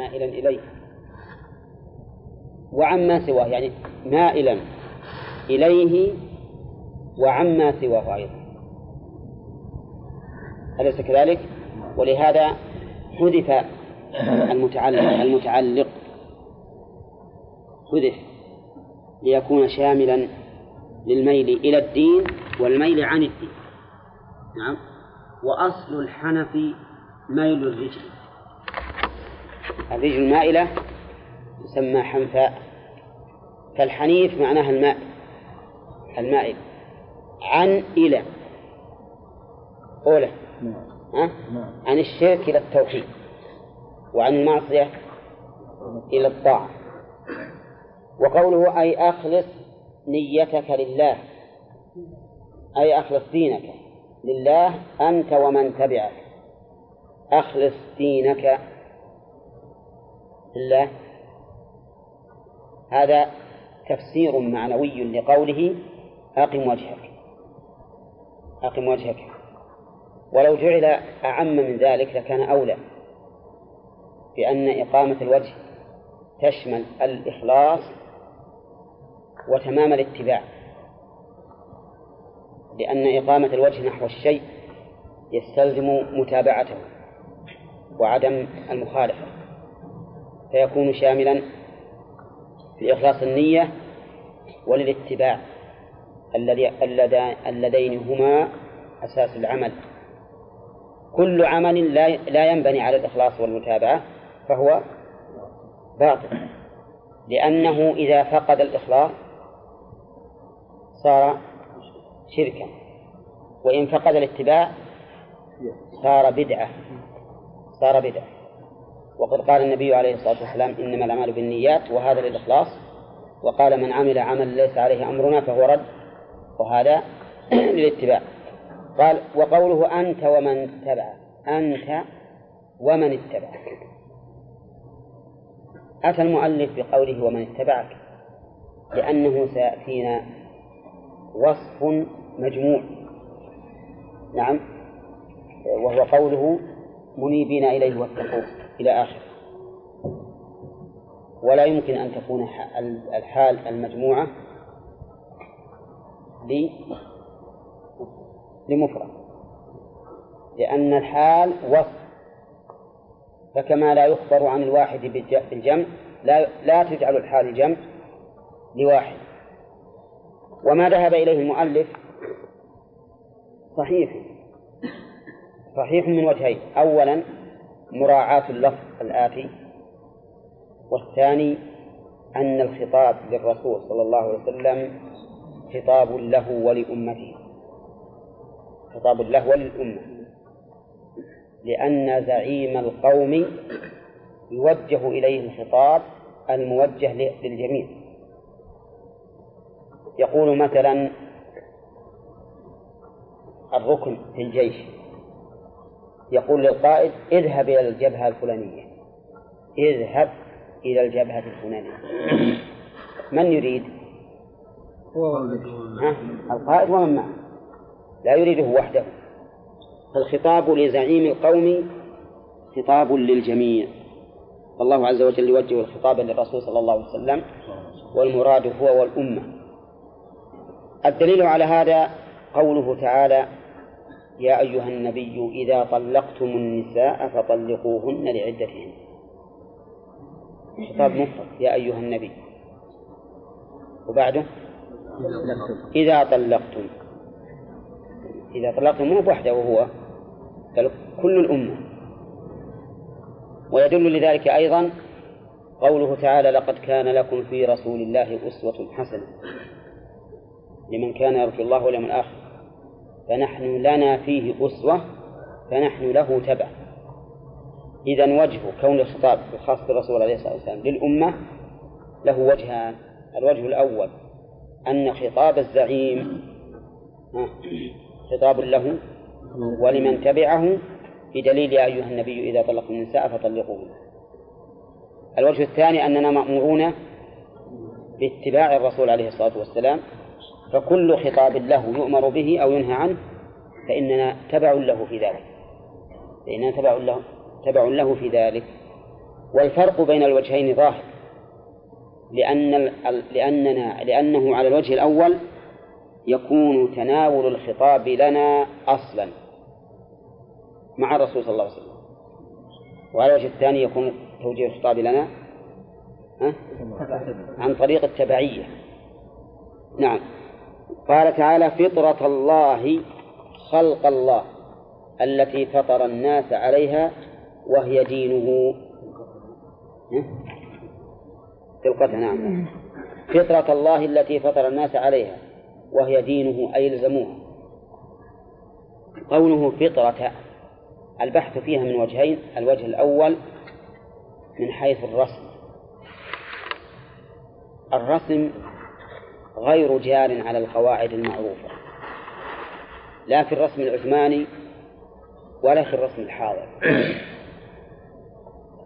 مائلا إليه وعما سواه يعني مائلا إليه وعما سواه أيضا. أليس كذلك؟ ولهذا حذف المتعلق المتعلق. حذف ليكون شاملا للميل إلى الدين والميل عن الدين. نعم. وأصل الحنف ميل الرجل. الرجل المائلة تسمى حنفاء فالحنيف معناها الماء المائل. عن إلى. أولى؟ عن الشرك إلى التوحيد. وعن المعصية إلى الطاعة. وقوله أي أخلص نيتك لله. أي أخلص دينك لله أنت ومن تبعك. أخلص دينك لله هذا تفسير معنوي لقوله أقم وجهك. أقم وجهك. ولو جعل أعم من ذلك لكان أولى بأن إقامة الوجه تشمل الإخلاص وتمام الاتباع. لأن إقامة الوجه نحو الشيء يستلزم متابعته وعدم المخالفة. فيكون شاملا لإخلاص النية وللاتباع اللذين هما أساس العمل. كل عمل لا ينبني على الإخلاص والمتابعة فهو باطل. لأنه إذا فقد الإخلاص صار شركا وإن فقد الاتباع صار بدعة صار بدعة. وقد قال النبي عليه الصلاة والسلام إنما الأعمال بالنيات وهذا للإخلاص. وقال من عمل عملا ليس عليه أمرنا فهو رد وهذا للاتباع. قال وقوله أنت ومن تبع أنت ومن اتبعك أتى المؤلف بقوله ومن اتبعك؟ لأنه سيأتينا وصف مجموع. نعم وهو قوله منيبين إليه واتقوه. إلى آخره. ولا يمكن أن تكون الحال المجموعة لمفرد. لأن الحال وصف. فكما لا يخبر عن الواحد بالجمع لا لا تجعل الحال جمع لواحد. وما ذهب إليه المؤلف صحيح صحيح من وجهين. أولا مراعاة اللفظ الآتي والثاني أن الخطاب للرسول صلى الله عليه وسلم خطاب له ولأمته. خطاب له وللأمة. لأن زعيم القوم يوجه إليه الخطاب الموجه للجميع. يقول مثلا الركن في الجيش. يقول للقائد اذهب إلى الجبهة الفلانية. اذهب إلى الجبهة الفلانية. من يريد؟ ها؟ القائد ومن معه؟ لا يريده وحده. فالخطاب لزعيم القوم خطاب للجميع. فالله عز وجل يوجه الخطاب للرسول صلى الله عليه وسلم والمراد هو والأمة. الدليل على هذا قوله تعالى يا أيها النبي إذا طلقتم النساء فطلقوهن لعدتهن. خطاب مفرد. يا أيها النبي. وبعده؟ إذا طلقتم. إذا طلقتم مو وحده وهو بل كل الأمة. ويدل لذلك أيضا قوله تعالى لقد كان لكم في رسول الله أسوة حسنة لمن كان يرجو الله واليوم الآخر. فنحن لنا فيه أسوة فنحن له تبع. إذا وجه كون الخطاب الخاص بالرسول عليه الصلاة والسلام للأمة له وجهان. الوجه الأول أن خطاب الزعيم خطاب له ولمن تبعه بدليل يا أيها النبي إذا طلقتم النساء فطلقوهن. الوجه الثاني أننا مأمورون باتباع الرسول عليه الصلاة والسلام فكل خطاب له يؤمر به أو ينهى عنه فإننا تبع له في ذلك. فإننا تبع له تبع له في ذلك. والفرق بين الوجهين ظاهر. لأن لأننا لأنه على الوجه الأول يكون تناول الخطاب لنا أصلا مع الرسول صلى الله عليه وسلم. وعلى الوجه الثاني يكون توجيه الخطاب لنا عن طريق التبعية. نعم. قال تعالى فطرة الله خلق الله التي فطر الناس عليها وهي دينه. خلقتها نعم فطرة الله التي فطر الناس عليها وهي دينه أي يلزموها قوله فطرة البحث فيها من وجهين الوجه الأول من حيث الرسم. الرسم غير جار على القواعد المعروفة. لا في الرسم العثماني ولا في الرسم الحاضر.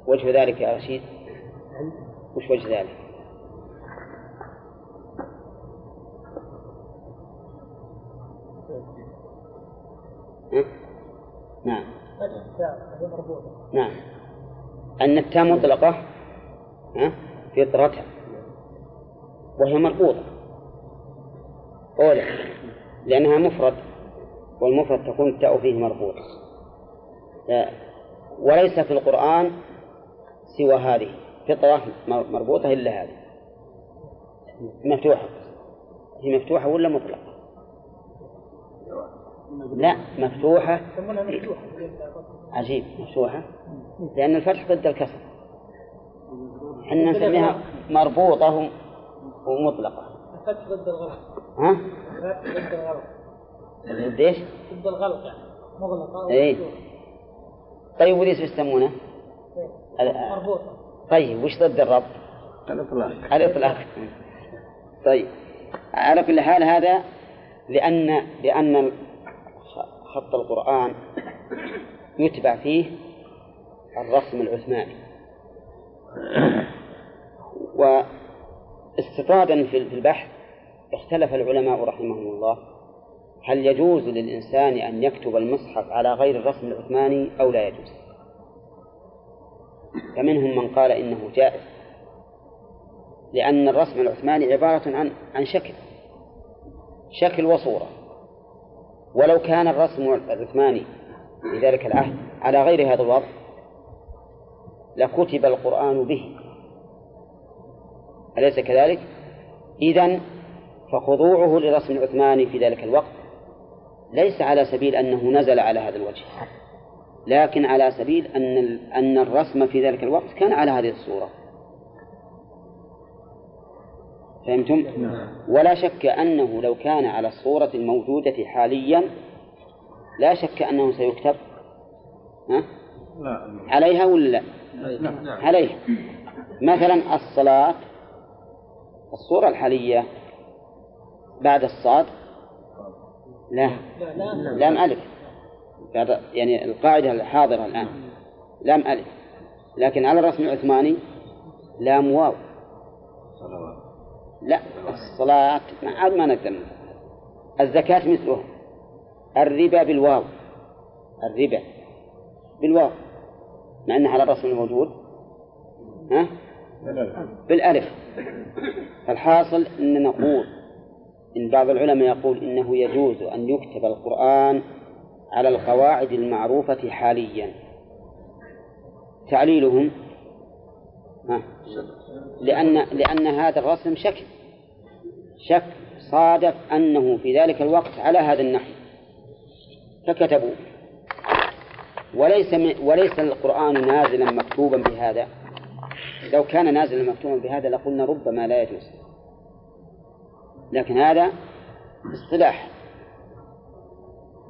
وجه ذلك يا رشيد؟ وش وجه ذلك؟ نعم. نعم. أن التاء مطلقة فطرتها وهي مربوطة. أولى لأنها مفرد والمفرد تكون التاء فيه مربوطة وليس في القرآن سوى هذه فطرة مربوطة إلا هذه. مفتوحة. هي مفتوحة ولا مطلقة؟ لا مفتوحة. عجيب مفتوحة. لأن الفتح ضد الكسر. إحنا نسميها مربوطة ومطلقة. الفتح ضد الغلط. ها؟ ضد الغلط ضد إيش؟ ضد الغلط يعني مغلقة اي طيب وليش يسمونه؟ مربوطة طيب وش ضد الربط؟ الإطلاق الإطلاق طيب على كل حال هذا لأن لأن خط القرآن يتبع فيه الرسم العثماني واستطرادا في البحث اختلف العلماء رحمهم الله. هل يجوز للإنسان أن يكتب المصحف على غير الرسم العثماني أو لا يجوز؟ فمنهم من قال إنه جائز لأن الرسم العثماني عبارة عن عن شكل شكل وصورة. ولو كان الرسم العثماني في ذلك العهد على غير هذا الوضع لكتب القرآن به. أليس كذلك؟ إذن فخضوعه لرسم العثماني في ذلك الوقت ليس على سبيل أنه نزل على هذا الوجه لكن على سبيل أن أن الرسم في ذلك الوقت كان على هذه الصورة فهمتم؟ ولا شك أنه لو كان على الصورة الموجودة حاليا لا شك أنه سيكتب ها؟ عليها ولا لا؟ عليها مثلا الصلاة الصورة الحالية بعد الصاد؟ لا. لام ألف. بعد يعني القاعدة الحاضرة الآن. لام ألف. لكن على الرسم العثماني لام واو. لا الصلاة ما عاد ما نقدر. الزكاة مثله. الربا بالواو. الربا بالواو. مع أنها على الرسم الموجود. ها؟ بالألف. فالحاصل أن نقول إن بعض العلماء يقول إنه يجوز أن يكتب القرآن على القواعد المعروفة حاليا. تعليلهم؟ ها؟ لأن لأن هذا الرسم شكل. شك صادف أنه في ذلك الوقت على هذا النحو. فكتبوا. وليس وليس القرآن نازلا مكتوبا بهذا. لو كان نازلا مكتوبا بهذا لقلنا ربما لا يجوز. لكن هذا اصطلاح.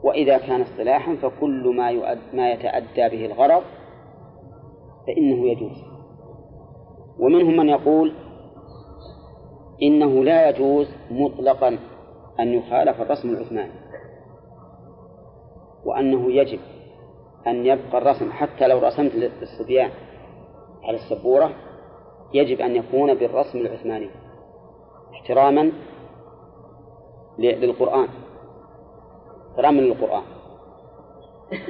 وإذا كان اصطلاحا فكل ما يؤد ما يتأدى به الغرض فإنه يجوز. ومنهم من يقول إنه لا يجوز مطلقا أن يخالف الرسم العثماني وأنه يجب أن يبقى الرسم. حتى لو رسمت للصبيان على السبورة يجب أن يكون بالرسم العثماني احتراما للقرآن. احتراما للقرآن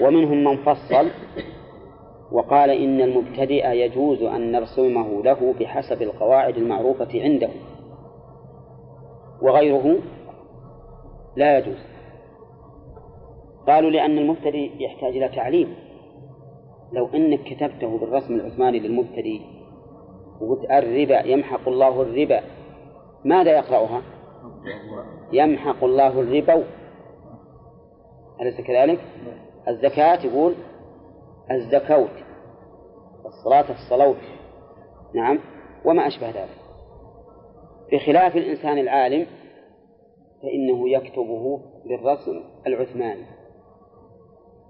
ومنهم من فصل وقال إن المبتدئ يجوز أن نرسمه له بحسب القواعد المعروفة عنده. وغيره لا يجوز. قالوا لأن المبتدئ يحتاج إلى تعليم. لو أنك كتبته بالرسم العثماني للمبتدئ وقلت الربا يمحق الله الربا ماذا يقرأها؟ يمحق الله الربا. أليس كذلك؟ الزكاة يقول الزكوت الصلاة الصلوت. نعم. وما أشبه ذلك. بخلاف الإنسان العالم فإنه يكتبه بالرسم العثماني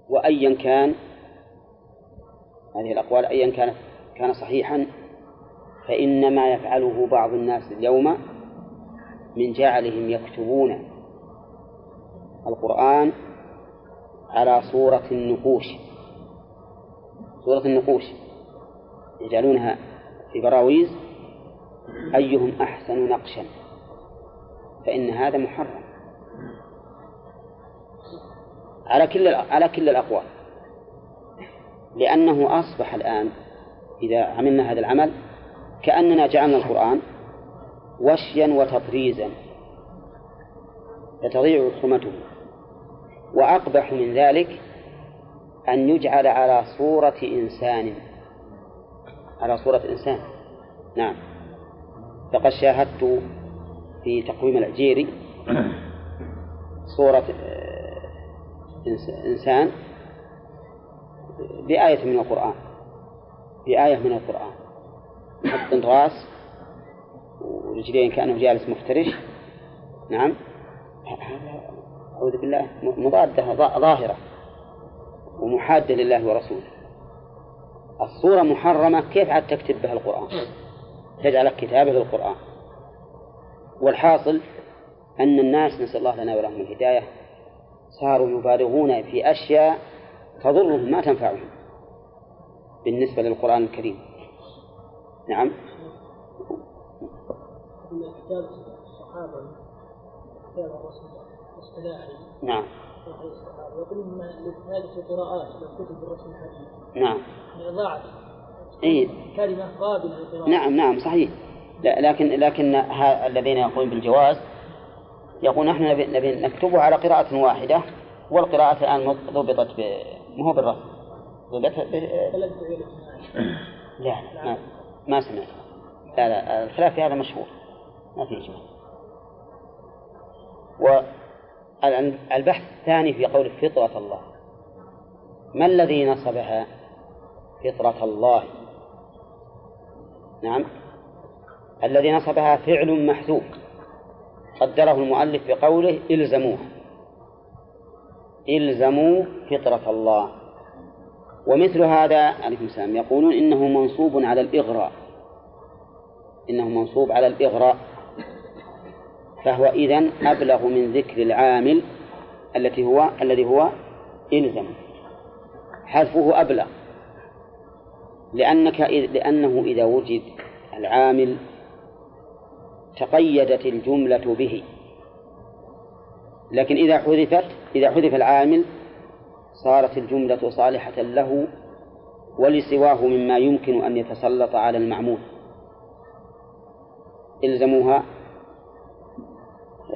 وأيا كان هذه الأقوال أيا كانت كان صحيحا فإنما يفعله بعض الناس اليوم من جعلهم يكتبون القرآن على صورة النقوش. صورة النقوش. يجعلونها في براويز. أيهم أحسن نقشا؟ فإن هذا محرم. على كل على كل الأقوال. لأنه أصبح الآن إذا عملنا هذا العمل كأننا جعلنا القرآن وشيا وتطريزا. فتضيع حرمته. وأقبح من ذلك أن يجعل على صورة إنسان. على صورة إنسان. نعم. فقد شاهدت في تقويم العجيري صورة آه، إنسان بآية من القرآن. بآية من القرآن. حط راس ورجلين كأنه جالس مفترش. نعم. أعوذ بالله. مضادة ظاهرة. ومحادة لله ورسوله. الصورة محرمة. كيف عاد تكتب بها القرآن؟ تجعل كتابة للقرآن. والحاصل أن الناس نسأل الله لنا ولهم الهداية صاروا يبالغون في أشياء تضرهم ما تنفعهم بالنسبة للقرآن الكريم. نعم. كتاب الصحابة كتاب الرسول الاصطلاحي نعم. يقولون إن هذه قراءات لو كتب بالرسم الحديث. نعم. ضاعت إيه؟ كلمة قابلة للقراءة نعم نعم صحيح. لا لكن لكن الذين يقولون بالجواز يقول نحن نبي, نبي نكتبه على قراءة واحدة والقراءة الآن ضبطت ب... ما هو بالرسم؟ ضبطت ب... لا ما, ما سمعت لا لا الخلاف في هذا مشهور. ما في إجماع والبحث الثاني في قول فطرة الله. ما الذي نصبها فطرة الله؟ نعم. الذي نصبها فعل محذوف. قدره المؤلف بقوله إلزموها إلزموا فطرة الله. ومثل هذا عليكم السلام يقولون إنه منصوب على الإغراء. إنه منصوب على الإغراء. فهو إذن أبلغ من ذكر العامل التي هو الذي هو إلزم. حذفه أبلغ. لأنك لأنه إذا وجد العامل تقيدت الجملة به. لكن إذا حذفت إذا حذف العامل صارت الجملة صالحة له ولسواه مما يمكن أن يتسلط على المعمول. إلزموها آه،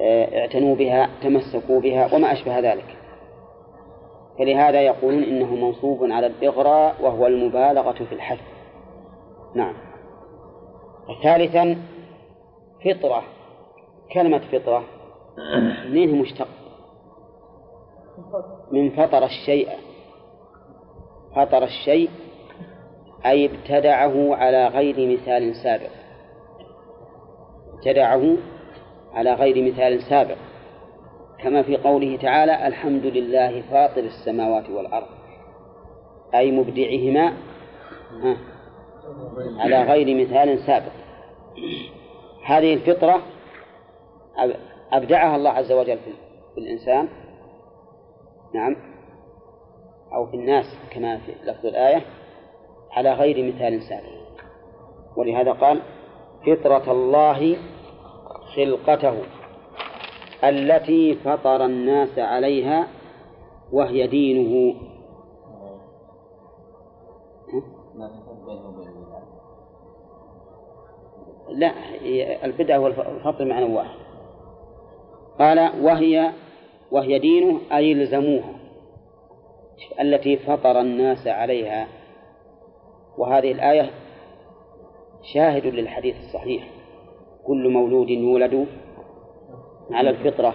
اعتنوا بها تمسكوا بها وما أشبه ذلك. فلهذا يقولون إنه منصوب على الإغراء وهو المبالغة في الحث نعم. ثالثا فطرة. كلمة فطرة منين مشتق؟ من فطر الشيء. فطر الشيء أي ابتدعه على غير مثال سابق. ابتدعه على غير مثال سابق. كما في قوله تعالى الحمد لله فاطر السماوات والأرض. أي مبدعهما على غير مثال سابق. هذه الفطرة أبدعها الله عز وجل في الإنسان. نعم. أو في الناس كما في لفظ الآية على غير مثال سابق. ولهذا قال فطرة الله خلقته التي فطر الناس عليها وهي دينه. لا البدعة والفطر معنى واحد. قال وهي وهي دينه أي الزموها التي فطر الناس عليها. وهذه الآية شاهد للحديث الصحيح. كل مولود يولد على الفطرة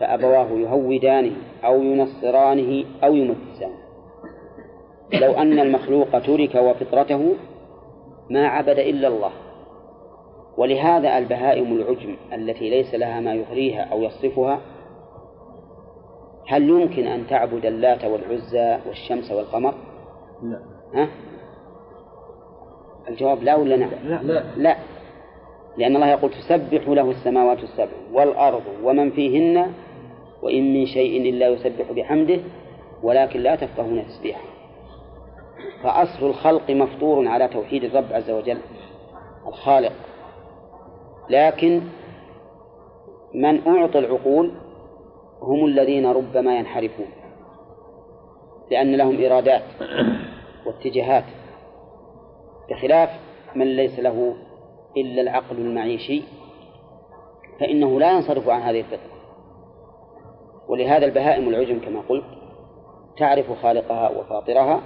فأبواه يهودانه أو ينصرانه أو يمجسانه لو أن المخلوق ترك وفطرته ما عبد إلا الله ولهذا البهائم العجم التي ليس لها ما يغريها أو يصرفها هل يمكن أن تعبد اللات والعزى والشمس والقمر؟ لا ها؟ الجواب لا ولا نعم؟ لا لا, لا لأن الله يقول تسبح له السماوات السبع والأرض ومن فيهن وإن من شيء إلا يسبح بحمده ولكن لا تفقهون تسبيحه. فأصل الخلق مفطور على توحيد الرب عز وجل الخالق. لكن من أعطى العقول هم الذين ربما ينحرفون لأن لهم إرادات واتجاهات بخلاف من ليس له إلا العقل المعيشي فإنه لا ينصرف عن هذه الفطرة ولهذا البهائم العجم كما قلت تعرف خالقها وفاطرها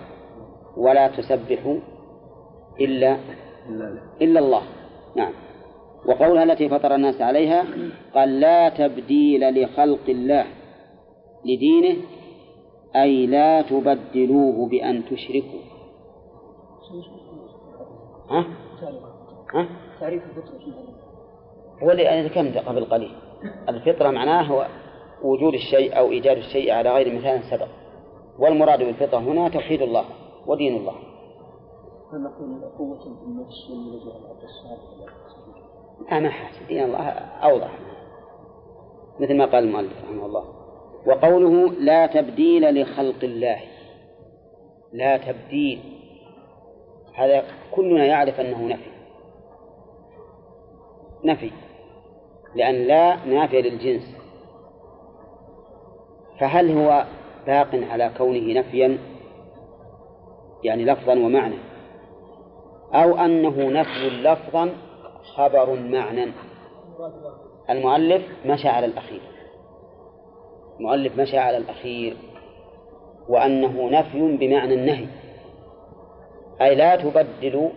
ولا تسبح إلا إلا الله نعم وقولها التي فطر الناس عليها قال لا تبديل لخلق الله لدينه أي لا تبدلوه بأن تشركوا ها؟ ها؟ تعريف الفطرة هو اللي ذكرنا قبل قليل. الفطرة معناه هو وجود الشيء أو إيجاد الشيء على غير مثال سبق. والمراد بالفطرة هنا توحيد الله ودين الله. هل نقول قوة في النفس والملجأ العبد الصالح لا ما حاجة دين الله أوضح. مثل ما قال المؤلف رحمه الله. وقوله لا تبديل لخلق الله. لا تبديل. هذا كلنا يعرف أنه نفي. نفي لأن لا نافية للجنس. فهل هو باق على كونه نفيا؟ يعني لفظا ومعنى. أو أنه نفي لفظا خبر معنى. المؤلف مشى على الأخير. المؤلف مشى على الأخير. وأنه نفي بمعنى النهي. أي لا تبدلوا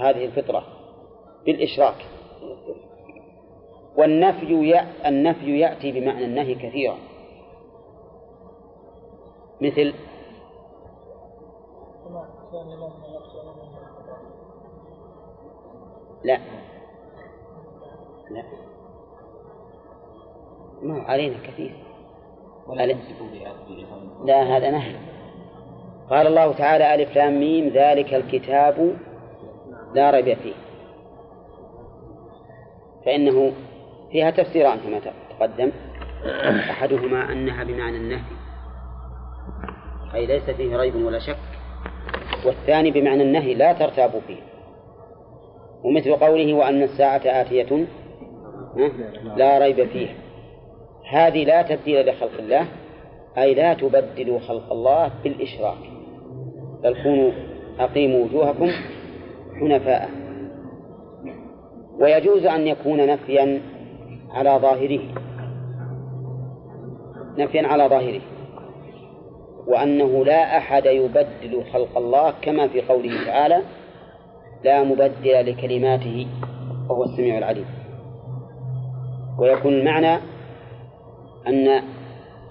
هذه الفطرة. بالإشراك. والنفي النفي يأتي بمعنى النهي كثيرا. مثل لا. لا. ما علينا كثير. ولا لا هذا نهي. قال الله تعالى ألف لام ميم ذلك الكتاب لا ريب فيه. فإنه فيها تفسيران كما تقدم أحدهما أنها بمعنى النهي أي ليس فيه ريب ولا شك والثاني بمعنى النهي لا ترتابوا فيه. ومثل قوله وأن الساعة آتية؟ لا ريب فيه. هذه لا تبديل لخلق الله أي لا تبدلوا خلق الله بالإشراك. بل كونوا أقيموا وجوهكم حنفاء. ويجوز أن يكون نفيا على ظاهره. نفيا على ظاهره. وأنه لا أحد يبدل خلق الله كما في قوله تعالى لا مبدل لكلماته وهو السميع العليم ويكون المعنى أن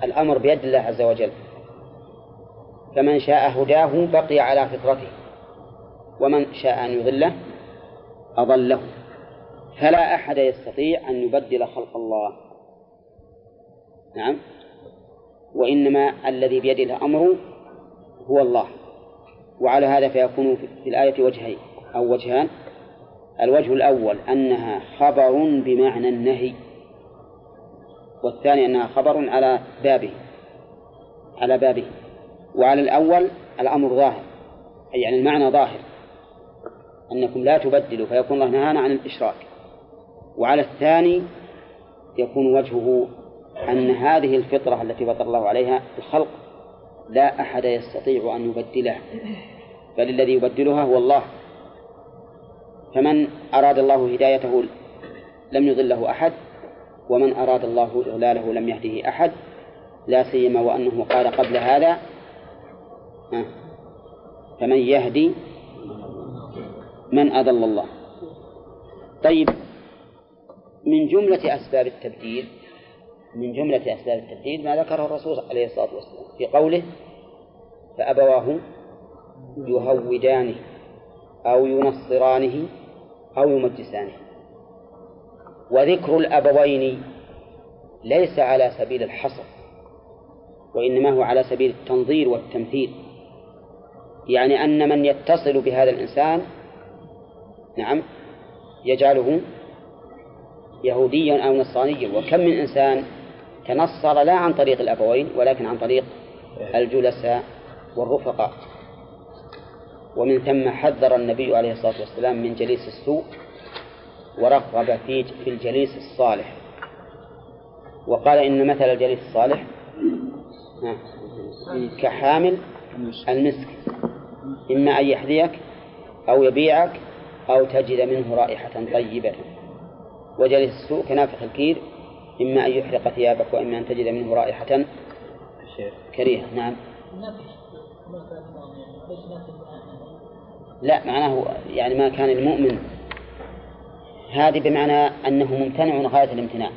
الأمر بيد الله عز وجل. فمن شاء هداه بقي على فطرته ومن شاء أن يضله أضله. فلا أحد يستطيع أن يبدل خلق الله. نعم. وإنما الذي بيده الأمر هو الله. وعلى هذا فيكون في الآية وجهين أو وجهان. الوجه الأول أنها خبر بمعنى النهي. والثاني أنها خبر على بابه. على بابه. وعلى الأول الأمر ظاهر. أي يعني المعنى ظاهر. أنكم لا تبدلوا فيكون الله نهانا عن الإشراك. وعلى الثاني يكون وجهه أن هذه الفطرة التي فطر الله عليها الخلق لا أحد يستطيع أن يبدلها بل الذي يبدلها هو الله. فمن أراد الله هدايته لم يضله أحد ومن أراد الله إضلاله لم يهده أحد لا سيما وأنه قال قبل هذا فمن يهدي من أضل الله. طيب من جملة أسباب التبديل من جملة أسباب التبديل ما ذكره الرسول عليه الصلاة والسلام في قوله فأبواه يهودانه أو ينصرانه أو يمجسانه. وذكر الأبوين ليس على سبيل الحصر وإنما هو على سبيل التنظير والتمثيل. يعني أن من يتصل بهذا الإنسان نعم يجعله يهوديا أو نصرانيا. وكم من إنسان تنصر لا عن طريق الأبوين ولكن عن طريق الجلساء والرفقاء. ومن ثم حذر النبي عليه الصلاة والسلام من جليس السوء ورغب في في الجليس الصالح. وقال إن مثل الجليس الصالح كحامل المسك. إما أن يحذيك أو يبيعك أو تجد منه رائحة طيبة. وجليس السوء كنافخ الكير إما أن يحرق ثيابك وإما أن تجد منه رائحة كريهة. نعم. لا معناه يعني ما كان المؤمن. هذه بمعنى أنه ممتنع غاية الامتناع.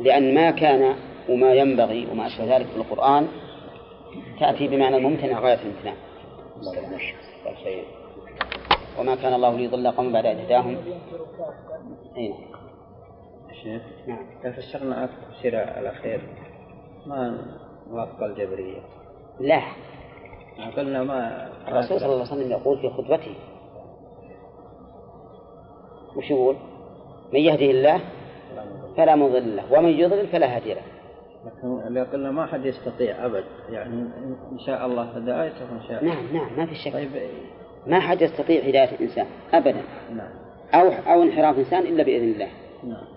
لأن ما كان وما ينبغي وما أشبه ذلك في القرآن تأتي بمعنى الممتنع غاية الامتناع. وما كان الله ليضل قوم بعد إذ هداهم. أي نعم. الشيخ نعم. كيف الشغل تفسير الأخير. ما موافق الجبرية. لا. قلنا ما الرسول صلى الله عليه وسلم يقول في خطبته. وش يقول؟ من يهده الله فلا مضل له ومن يضلل فلا هادي له. لكن قلنا ما حد يستطيع أبد. يعني إن شاء الله هدايته وإن شاء نعم نعم ما في شك. طيب ما حد يستطيع هداية الإنسان أبدا. نعم. أو أو انحراف إنسان إلا بإذن الله. نعم.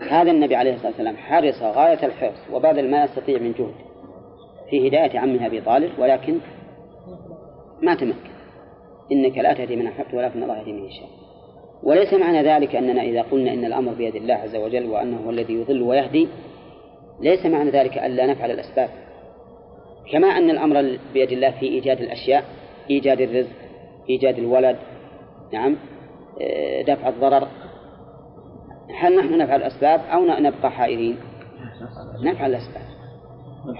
هذا النبي عليه الصلاة والسلام حرص غاية الحرص وبذل ما يستطيع من جهد في هداية عمه أبي طالب ولكن ما تمكن. إنك لا تهدي من أحببت ولكن الله يهدي من يشاء. وليس معنى ذلك أننا إذا قلنا إن الأمر بيد الله عز وجل وأنه هو الذي يضل ويهدي ليس معنى ذلك ألا نفعل الأسباب. كما أن الأمر بيد الله في إيجاد الأشياء إيجاد الرزق إيجاد الولد نعم آه، دفع الضرر هل نحن نفعل الأسباب أو نبقى حائرين؟ نفعل الأسباب.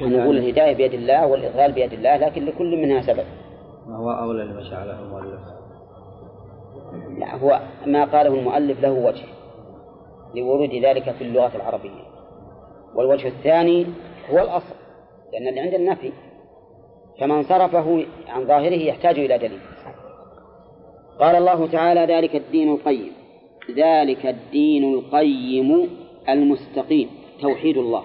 نقول الهداية بيد الله والإضلال بيد الله لكن لكل منها سبب. ما هو أولى لما جعله المؤلف لا هو ما قاله المؤلف له وجه لورود ذلك في اللغة العربية. والوجه الثاني هو الأصل لأن اللي عند النفي فمن صرفه عن ظاهره يحتاج إلى دليل. قال الله تعالى ذلك الدين القيم. ذلك الدين القيم المستقيم توحيد الله.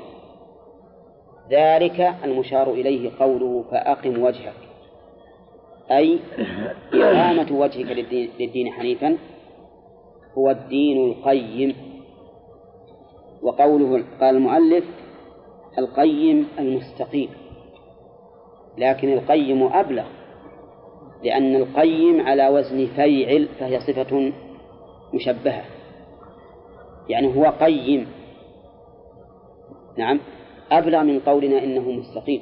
ذلك المشار إليه قوله فأقم وجهك. أي إقامة وجهك للدين, للدين حنيفا هو الدين القيم. وقوله قال المؤلف القيم المستقيم. لكن القيم أبلغ لأن القيم على وزن فيعل فهي صفة مشبهة. يعني هو قيم. نعم. أبلغ من قولنا إنه مستقيم.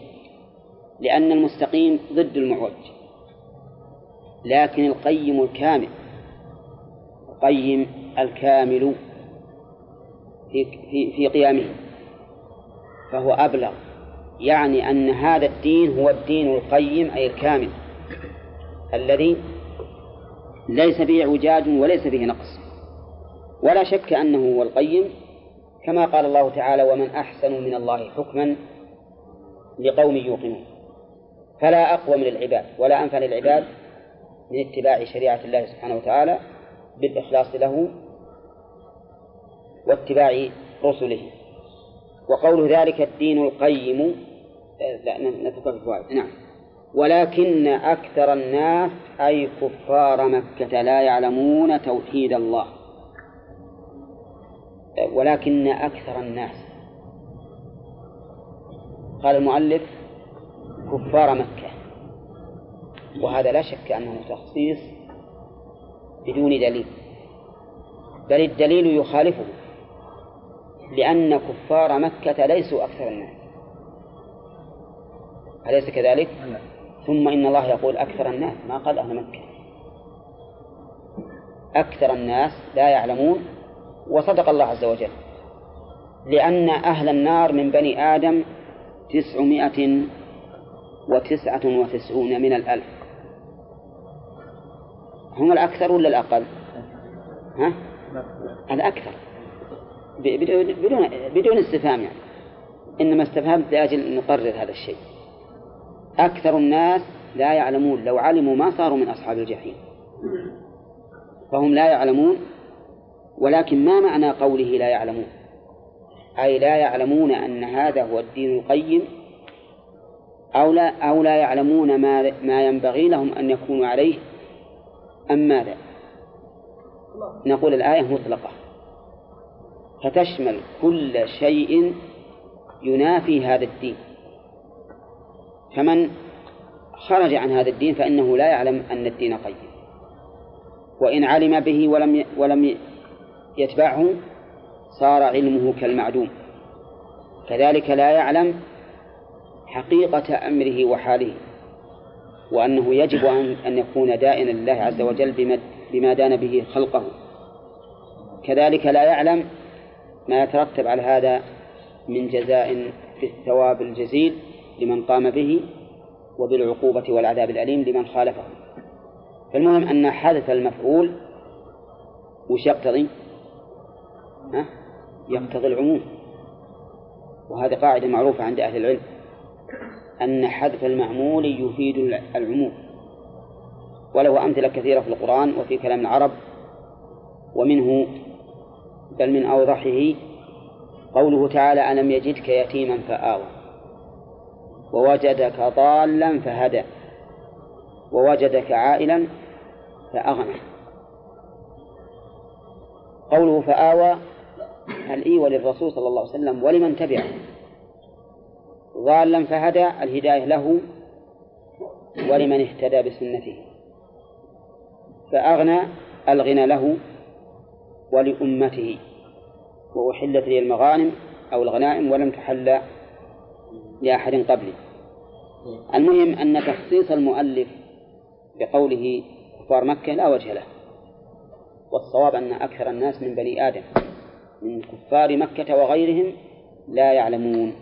لأن المستقيم ضد المعوج. لكن القيم الكامل. القيم الكامل في في في قيامه. فهو أبلغ. يعني أن هذا الدين هو الدين القيم أي الكامل. الذي ليس فيه اعوجاج وليس فيه نقص. ولا شك أنه هو القيم كما قال الله تعالى ومن أحسن من الله حكما لقوم يوقنون فلا أقوى من العباد ولا أنفع للعباد من اتباع شريعة الله سبحانه وتعالى بالإخلاص له واتباع رسله. وقول ذلك الدين القيم لا الفوائد نعم. ولكن أكثر الناس أي كفار مكة لا يعلمون توحيد الله. ولكن أكثر الناس. قال المؤلف كفار مكة. وهذا لا شك أنه تخصيص بدون دليل. بل الدليل يخالفه لأن كفار مكة ليسوا أكثر الناس. أليس كذلك؟ ثم إن الله يقول أكثر الناس ما قال أهل مكة. أكثر الناس لا يعلمون وصدق الله عز وجل. لأن أهل النار من بني آدم تسعمائة وتسعة وتسعون من الألف. هم الأكثر ولا الأقل؟ ها؟ الأكثر. بدون بدون استفهام يعني. إنما استفهمت لأجل نقرر هذا الشيء. أكثر الناس لا يعلمون لو علموا ما صاروا من أصحاب الجحيم. فهم لا يعلمون ولكن ما معنى قوله لا يعلمون؟ أي لا يعلمون أن هذا هو الدين القيم أو لا أو لا يعلمون ما ما ينبغي لهم أن يكونوا عليه أم ماذا؟ نقول الآية مطلقة. فتشمل كل شيء ينافي هذا الدين. فمن خرج عن هذا الدين فإنه لا يعلم أن الدين قيم وإن علم به ولم ولم يتبعه صار علمه كالمعدوم. كذلك لا يعلم حقيقة أمره وحاله وأنه يجب أن يكون دائنا لله عز وجل بما دان به خلقه. كذلك لا يعلم ما يترتب على هذا من جزاء في الثواب الجزيل لمن قام به وبالعقوبة والعذاب الأليم لمن خالفه فالمهم أن حدث المفعول وش يقتضي؟ ها؟ يقتضي العموم وهذه قاعدة معروفة عند أهل العلم أن حذف المعمول يفيد العموم وله أمثلة كثيرة في القرآن وفي كلام العرب ومنه بل من أوضحه قوله تعالى ألم يجدك يتيما فآوى ووجدك ضالا فهدى ووجدك عائلا فأغنى. قوله فآوى الإيوة للرسول صلى الله عليه وسلم ولمن تبعه؟ ضالا فهدى الهداية له ولمن اهتدى بسنته. فأغنى الغنى له ولأمته. وأحلت لي المغانم أو الغنائم ولم تحل لأحد قبلي المهم أن تخصيص المؤلف بقوله كفار مكة لا وجه له والصواب أن أكثر الناس من بني آدم من كفار مكة وغيرهم لا يعلمون.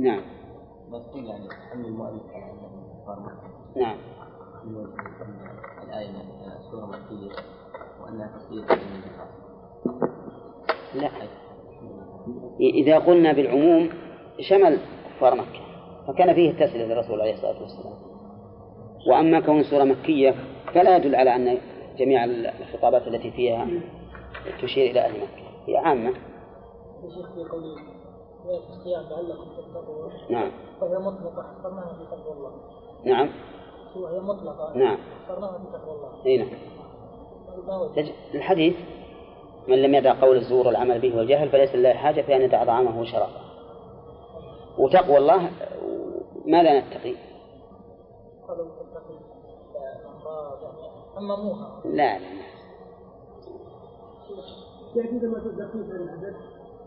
نعم. يعني حمل المؤلف على كفار مكة. نعم. الآية سورة مكية وأنها تصير لا. إذا قلنا بالعموم شمل كفار مكة. فكان فيه التسلية للرسول عليه الصلاة والسلام. وأما كون سورة مكية فلا يدل على أن جميع الخطابات التي فيها تشير إلى أهل مكة. هي عامة. نعم. وهي مطلقة حصرناها في تقوى الله نعم. وهي مطلقة نعم. حصرناها في تقوى الله إي نعم. الحديث من لم يدع قول الزور والعمل به والجهل فليس لله حاجة في أن يدع طعامه وشرابه. وتقوى الله ماذا نتقي؟ أمموها لا لا لا.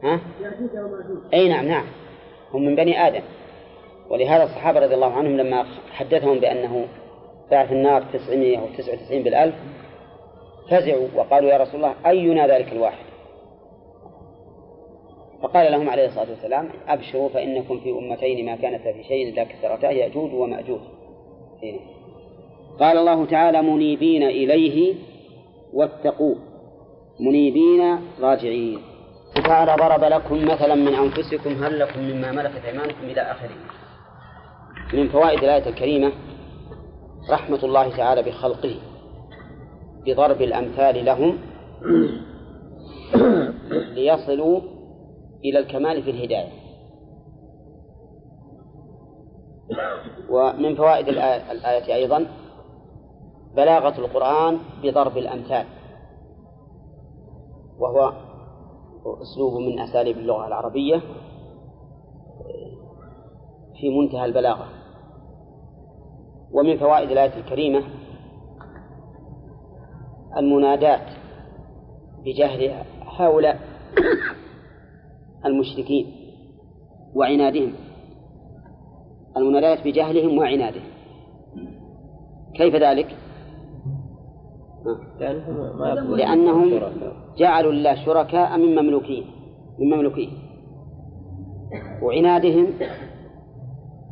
ها؟ أي نعم نعم. هم من بني آدم. ولهذا الصحابة رضي الله عنهم لما حدثهم بأنه بعث النار 999 بالألف فزعوا وقالوا يا رسول الله أينا ذلك الواحد؟ فقال لهم عليه الصلاة والسلام أبشروا فإنكم في أمتين ما كانتا في شيء إلا كثرتا يأجوج ومأجوج. قال الله تعالى منيبين إليه واتقوه. منيبين راجعين. تعالى ضرب لكم مثلا من أنفسكم هل لكم مما ملكت أيمانكم إلى آخره؟ من فوائد الآية الكريمة رحمة الله تعالى بخلقه بضرب الأمثال لهم ليصلوا إلى الكمال في الهداية. ومن فوائد الآية أيضا بلاغة القرآن بضرب الأمثال. وهو أسلوب من أساليب اللغة العربية في منتهى البلاغة. ومن فوائد الآية الكريمة المنادات بجهل هؤلاء المشركين وعنادهم المنادات بجهلهم وعنادهم. كيف ذلك؟ لأنهم جعلوا الله شركاء من مملوكين من مملوكين. وعنادهم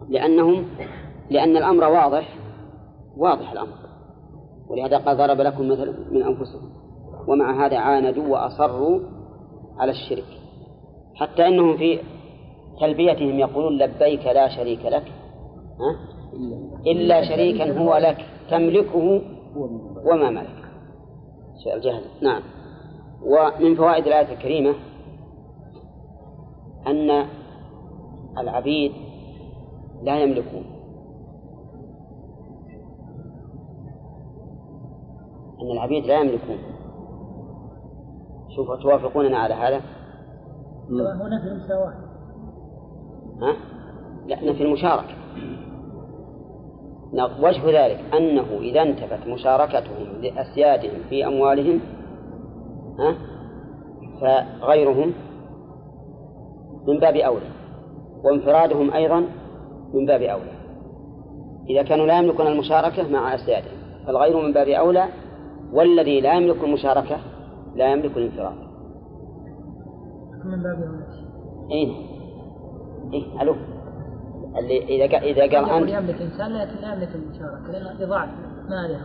لأنهم لأن الأمر واضح واضح الأمر. ولهذا قال ضرب لكم مثل من أنفسكم ومع هذا عاندوا وأصروا على الشرك. حتى أنهم في تلبيتهم يقولون لبيك لا شريك لك ها؟ إلا شريكا هو لك تملكه وما ملك. الجهل نعم. ومن فوائد الآية الكريمة أن العبيد لا يملكون أن العبيد لا يملكون شوفوا توافقوننا على هذا؟ هنا في المساواة ها؟ لا في المشاركة وجه ذلك أنه إذا انتفت مشاركتهم لأسيادهم في أموالهم ها؟ فغيرهم من باب أولى وانفرادهم أيضا من باب أولى إذا كانوا لا يملكون المشاركة مع أسيادهم فالغير من باب أولى والذي لا يملك المشاركة لا يملك الانفراد من باب أولى إيه. إيه ألو. اللي إذا إذا قال أنت يملك إنسان لا يملك المشاركة لأنه لضعف ماله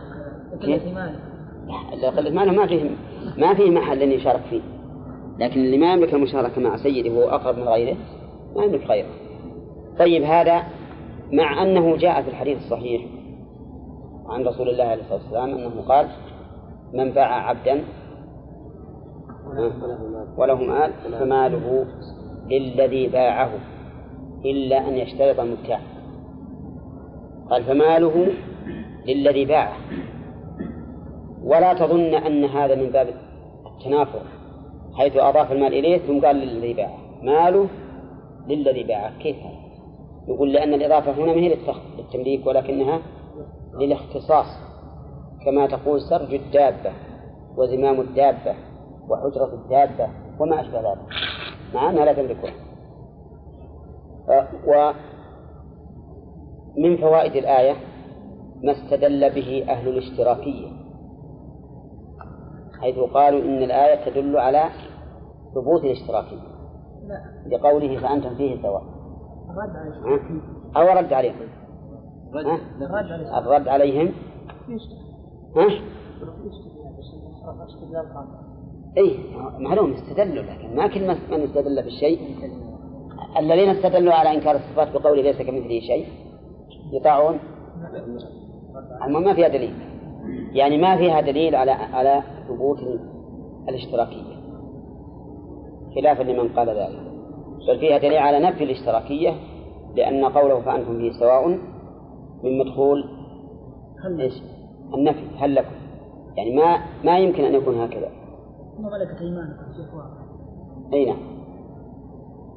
وقلة ماله. لا قلة ماله ما فيه ما فيه محل أن يشارك فيه. لكن اللي ما يملك المشاركة مع سيده وهو أقرب من غيره ما يملك غيره طيب هذا مع أنه جاء في الحديث الصحيح عن رسول الله عليه الصلاة والسلام أنه قال من باع عبدا وله مال فماله للذي باعه إلا أن يشترط المبتاع قال فماله للذي باعه. ولا تظن أن هذا من باب التنافر حيث أضاف المال إليه ثم قال للذي باعه. ماله للذي باعه. كيف هذا؟ يقول لأن الإضافة هنا ما هي للتمليك ولكنها للاختصاص. كما تقول سرج الدابة وزمام الدابة. وحجرة الدابة وما أشبه ذلك. مع أنها لا تملكها ومن فوائد الآية ما استدل به أهل الاشتراكية حيث قالوا إن الآية تدل على ثبوت الاشتراكية. لقوله فأنتم فيه سواء أو رد عليهم. الرد. عليهم. ها؟ اي معلوم استدلوا لكن ما كل من استدل بالشيء. الذين استدلوا على إنكار الصفات بقوله ليس كمثله شيء يطاعون؟ المهم ما فيها دليل. يعني ما فيها دليل على على ثبوت الاشتراكية. خلافا لمن قال ذلك. بل فيها دليل على نفي الاشتراكية لأن قوله فأنتم فيه سواء من مدخول؟ النفي هل لكم؟ يعني ما ما يمكن أن يكون هكذا. ملكة إيمانكم أي نعم.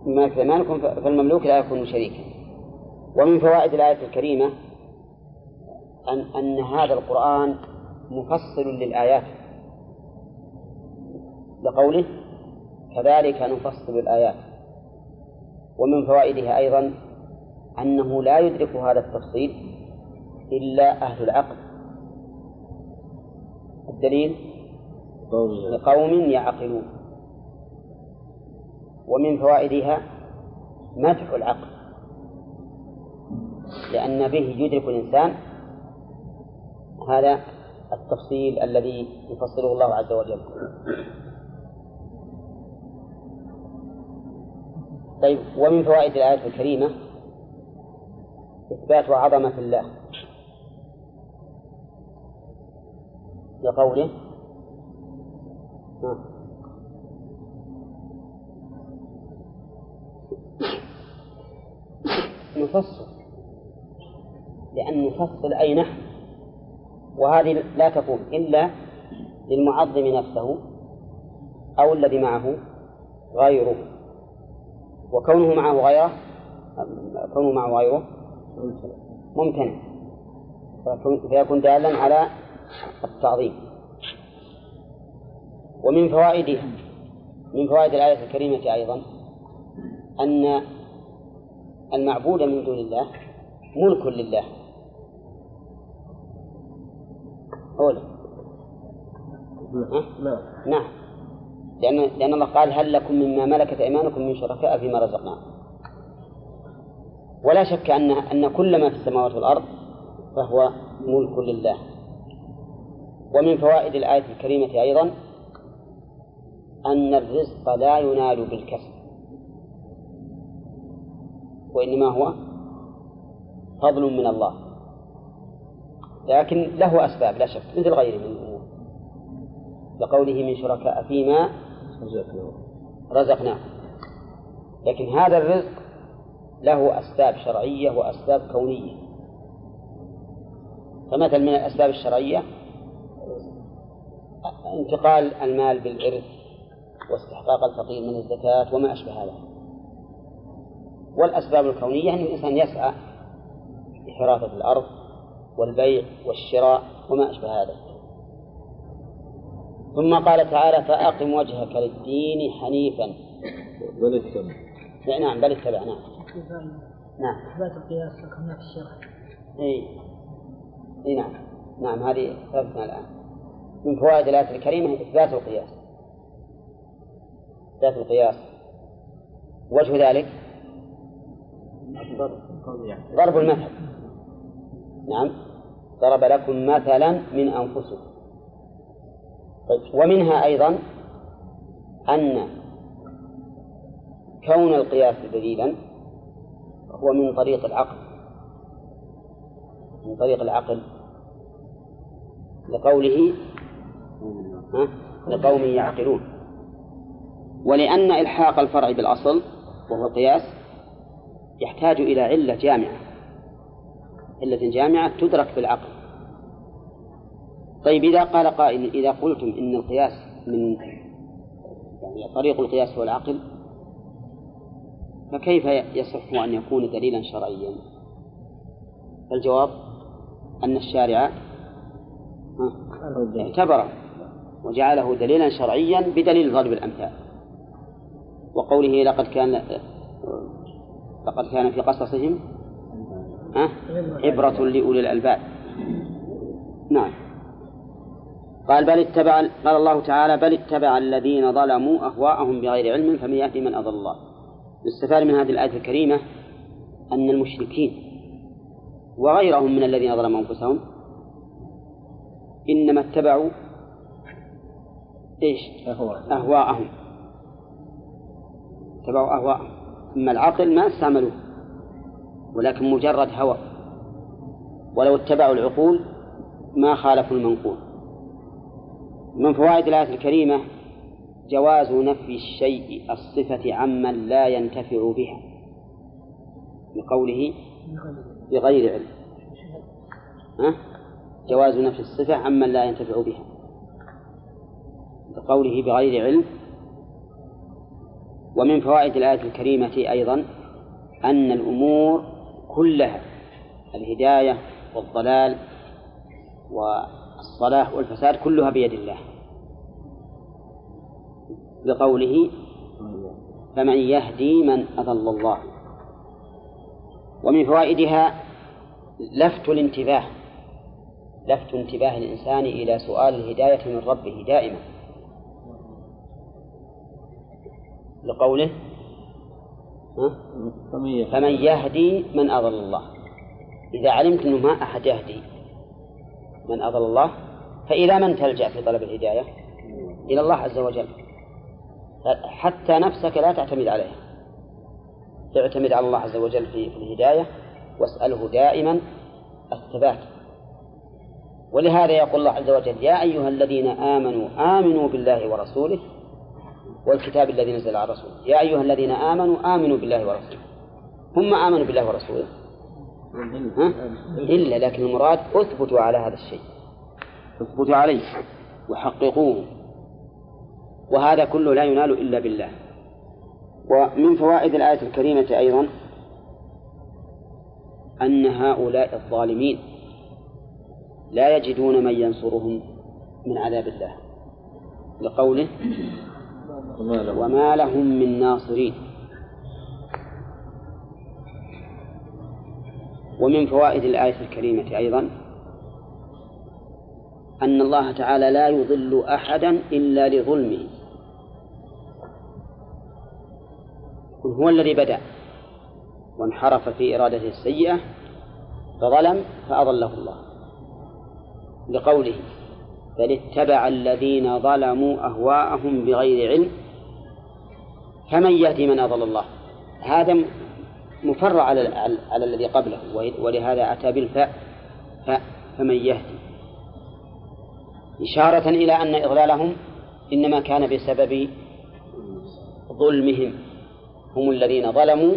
ملكة إيمانكم فالمملوك لا يكون شريكا. ومن فوائد الآية الكريمة أن أن هذا القرآن مفصل للآيات. لقوله كذلك نفصل الآيات ومن فوائدها أيضا أنه لا يدرك هذا التفصيل إلا أهل العقل. الدليل لقوم يعقلون. ومن فوائدها مدح العقل. لأن به يدرك الإنسان هذا التفصيل الذي يفصله الله عز وجل. طيب ومن فوائد الآية الكريمة إثبات عظمة الله. لقوله نفصل. لأن نفصل أي نحن وهذه لا تكون إلا للمعظم نفسه أو الذي معه غيره. وكونه معه غيره كونه معه غيره ممتنع فيكون دالا على التعظيم. ومن فوائدها من فوائد الآية الكريمة أيضا أن المعبود من دون الله ملك لله. قول. نعم. نعم. لأن لأن الله قال هل لكم مما ملكت أيمانكم من شركاء فيما رزقناكم. ولا شك أن أن كل ما في السماوات والأرض فهو ملك لله. ومن فوائد الآية الكريمة أيضا أن الرزق لا ينال بالكسب. وإنما هو فضل من الله. لكن له أسباب لا شك مثل غيره من الأمور. لقوله من شركاء فيما رزقناه. لكن هذا الرزق له أسباب شرعية وأسباب كونية. فمثل من الأسباب الشرعية انتقال المال بالإرث واستحقاق الفقير من الزكاة وما أشبه هذا والأسباب الكونية أن الإنسان يسعى لحراثة الأرض والبيع والشراء وما أشبه هذا ثم قال تعالى فأقم وجهك للدين حنيفا. بل اتبع. نعم بل اتبع نعم. نعم. إثبات القياس ذكرناه في الشرع. اي اي نعم. نعم هذه ثابتنا الآن. من فوائد الآية الكريمة إثبات القياس. إثبات القياس. وجه ذلك؟ ضرب المثل نعم. ضرب لكم مثلا من أنفسكم. طيب ومنها أيضا أن كون القياس دليلا هو من طريق العقل. من طريق العقل. لقوله؟ لقوم يعقلون. ولأن إلحاق الفرع بالأصل وهو القياس يحتاج إلى علة جامعة. علة جامعة تدرك بالعقل. طيب إذا قال قائل إذا قلتم إن القياس من يعني طريق القياس هو العقل فكيف يصح أن يكون دليلا شرعيا؟ الجواب أن الشارع اعتبره وجعله دليلا شرعيا بدليل ضرب الأمثال. وقوله لقد كان لقد كان في قصصهم ها، عبرة لأولي الألباب. نعم. قال بل اتبع قال الله تعالى بل اتبع الذين ظلموا أهواءهم بغير علم فمن يهدي من أضل الله. يستفاد من هذه الآية الكريمة أن المشركين وغيرهم من الذين ظلموا أنفسهم إنما اتبعوا إيش؟ أهواءهم. اتبعوا أهواءهم أما العقل ما استعملوه ولكن مجرد هوى. ولو اتبعوا العقول ما خالفوا المنقول. من فوائد الآية الكريمة جواز نفي الشيء الصفة عمن لا ينتفع بها. لقوله بغير علم. ها؟ جواز نفي الصفة عمن لا ينتفع بها. لقوله بغير علم ومن فوائد الآية الكريمة أيضا أن الأمور كلها الهداية والضلال والصلاح والفساد كلها بيد الله. بقوله فمن يهدي من أضل الله. ومن فوائدها لفت الانتباه لفت انتباه الإنسان إلى سؤال الهداية من ربه دائما. لقوله ها؟ فمن يهدي. من أضل الله. إذا علمت أنه ما أحد يهدي من أضل الله فإلى من تلجأ في طلب الهداية؟ إلى الله عز وجل. حتى نفسك لا تعتمد عليها. تعتمد على الله عز وجل في في الهداية واسأله دائما الثبات. ولهذا يقول الله عز وجل يا أيها الذين آمنوا آمنوا بالله ورسوله والكتاب الذي نزل على رسوله. يا أيها الذين آمنوا آمنوا بالله ورسوله. هم آمنوا بالله ورسوله. ها؟ إلا لكن المراد اثبتوا على هذا الشيء. اثبتوا عليه. وحققوه. وهذا كله لا ينال إلا بالله. ومن فوائد الآية الكريمة أيضا أن هؤلاء الظالمين لا يجدون من ينصرهم من عذاب الله. لقوله وما لهم. من ناصرين. ومن فوائد الآية الكريمة أيضا أن الله تعالى لا يضل أحدا إلا لظلمه. هو الذي بدأ وانحرف في إرادته السيئة فظلم فأضله الله. لقوله بل اتبع الذين ظلموا أهواءهم بغير علم فمن يهدي من أضل الله؟ هذا مفرع على على الذي قبله ولهذا أتى بالفاء فمن يهدي. إشارة إلى أن إضلالهم إنما كان بسبب ظلمهم. هم الذين ظلموا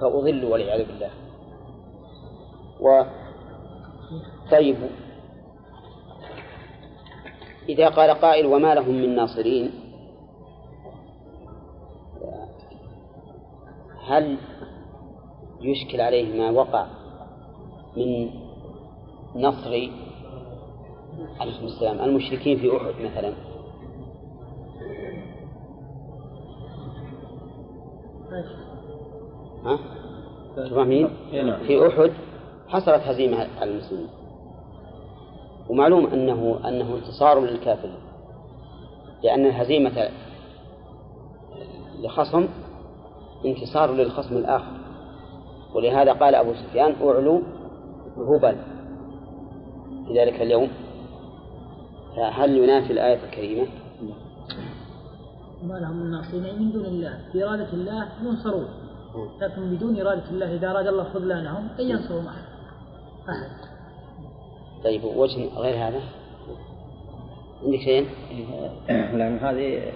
فأضلوا والعياذ بالله. و طيب. إذا قال قائل وما لهم من ناصرين؟ هل يشكل عليه ما وقع من نصر عليكم السلام المشركين في أحد مثلا ها؟ فاهمين؟ في أحد حصلت هزيمة على المسلمين ومعلوم أنه أنه انتصار للكافر لأن الهزيمة لخصم انتصار للخصم الآخر. ولهذا قال أبو سفيان أعلو هبل. في ذلك اليوم. فهل ينافي الآية الكريمة؟ ما لهم من ناصرين من دون الله. بإرادة الله ينصرون. لكن بدون إرادة الله إذا أراد الله خذلانهم أن ينصروا أحد. أحد. طيب وجه غير هذا؟ عندك شيء؟ لأن هذه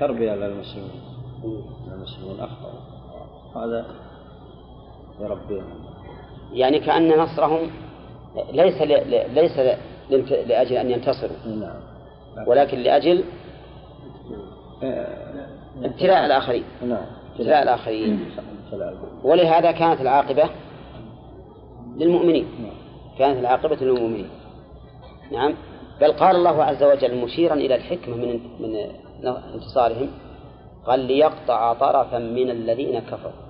تربية للمسلمين. هذا يربيهم يعني كأن نصرهم ليس ليس لأجل أن ينتصروا. نعم. ولكن لأجل ابتلاء الآخرين. نعم. ابتلاء الآخرين. ولهذا كانت العاقبة للمؤمنين. كانت العاقبة للمؤمنين. نعم. بل قال الله عز وجل مشيرا إلى الحكمة من من انتصارهم. قال ليقطع طرفا من الذين كفروا.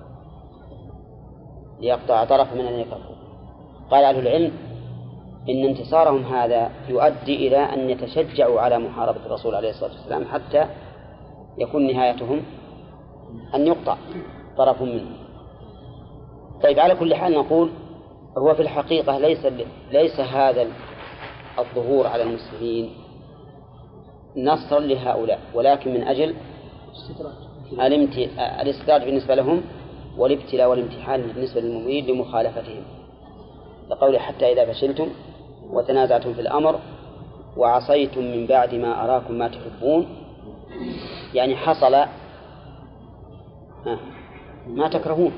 ليقطع طرفا من الذين كفروا. قال أهل العلم إن انتصارهم هذا يؤدي إلى أن يتشجعوا على محاربة الرسول عليه الصلاة والسلام حتى يكون نهايتهم أن يقطع طرف منهم. طيب على كل حال نقول هو في الحقيقة ليس ليس هذا الظهور على المسلمين نصرا لهؤلاء ولكن من أجل الاستدراج. بالنسبة لهم والابتلاء والامتحان بالنسبة للمؤمنين لمخالفتهم. لقول حتى إذا فشلتم وتنازعتم في الأمر وعصيتم من بعد ما أراكم ما تحبون يعني حصل ما تكرهون.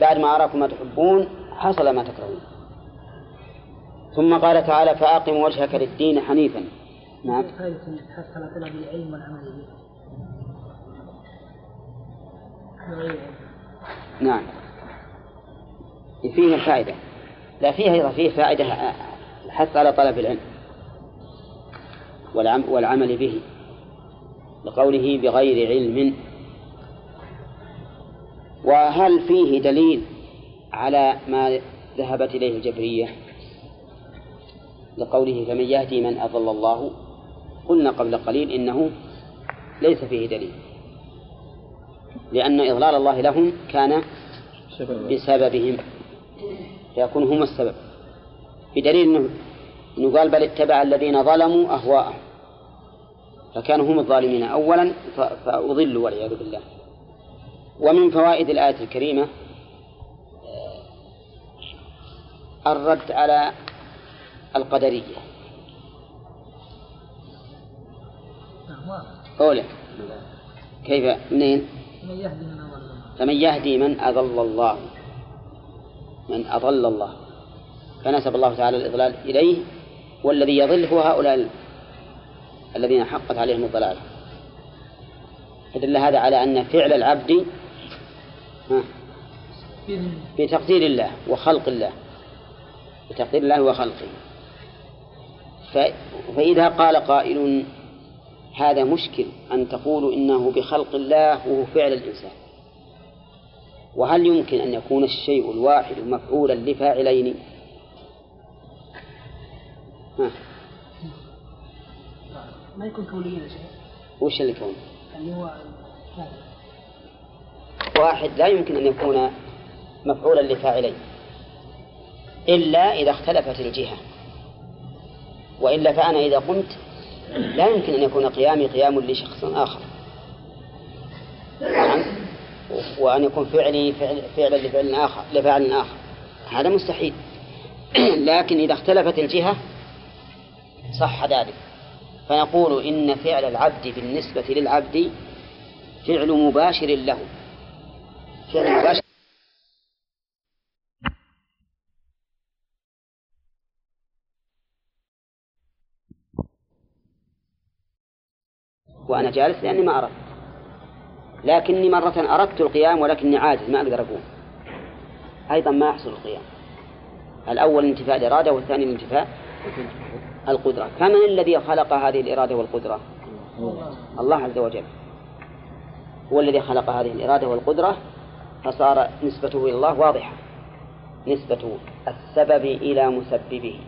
بعد ما أراكم ما تحبون حصل ما تكرهون. ثم قال تعالى فأقم وجهك للدين حنيفا. نعم. على طلب العلم والعمل. به نعم. فيه الفائدة لا فيه أيضا فيه فائدة الحث على طلب العلم والعمل به لقوله بغير علم. وهل فيه دليل على ما ذهبت إليه الجبرية؟ لقوله فمن يهدي من أضل الله. قلنا قبل قليل إنه ليس فيه دليل. لأن إضلال الله لهم كان بسببهم. فيكون هم السبب. بدليل أنه أنه قال بل اتبع الذين ظلموا أهواءهم. فكانوا هم الظالمين. أولا فأضلوا والعياذ بالله. ومن فوائد الآية الكريمة الرد على القدرية. قوله. كيف؟ منين؟ فمن يهدي من أضل الله. من أضل الله. فنسب الله تعالى الإضلال إليه والذي يضل هو هؤلاء الذين حقت عليهم الضلالة. فدل هذا على أن فعل العبد في تقدير الله وخلق الله. بتقدير الله وخلقه. فإذا قال قائل هذا مشكل أن تقولوا إنه بخلق الله وهو فعل الإنسان. وهل يمكن أن يكون الشيء الواحد مفعولا لفاعلين؟ ها. ما يكون كونيا يا شيخ؟ وش اللي كون اللي هو واحد لا يمكن أن يكون مفعولا لفاعلين إلا إذا اختلفت الجهة. وإلا فأنا إذا قمت لا يمكن أن يكون قيامي قيام لشخص آخر. نعم. وأن يكون فعلي فعل فعلا لفعل آخر لفعل آخر. هذا مستحيل. لكن إذا اختلفت الجهة صح ذلك. فنقول إن فعل العبد بالنسبة للعبد فعل مباشر له. فعل مباشر وأنا جالس لأني ما أردت. لكني مرة أردت القيام ولكني عاجز ما أقدر أقوم. أيضا ما يحصل القيام. الأول انتفاء الإرادة والثاني الانتفاء القدرة. فمن الذي خلق هذه الإرادة والقدرة؟ الله عز وجل. هو الذي خلق هذه الإرادة والقدرة فصار نسبته إلى الله واضحة. نسبة السبب إلى مسببه.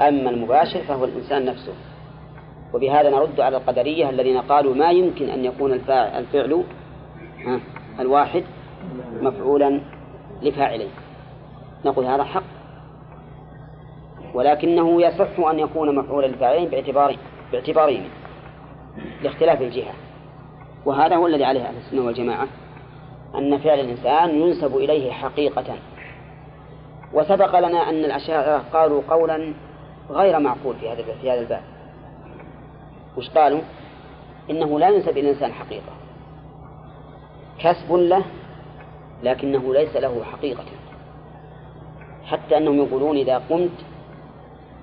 أما المباشر فهو الإنسان نفسه. وبهذا نرد على القدرية الذين قالوا ما يمكن أن يكون الفعل الواحد مفعولا لفاعلين. نقول هذا حق. ولكنه يصح أن يكون مفعولا لفاعلين باعتبار باعتبارين لاختلاف الجهة. وهذا هو الذي عليه أهل السنة والجماعة أن فعل الإنسان ينسب إليه حقيقة. وسبق لنا أن الأشاعرة قالوا قولا غير معقول في هذا في هذا الباب. وش قالوا؟ إنه لا ينسب إلى الإنسان حقيقة. كسب له لكنه ليس له حقيقة. حتى أنهم يقولون إذا قمت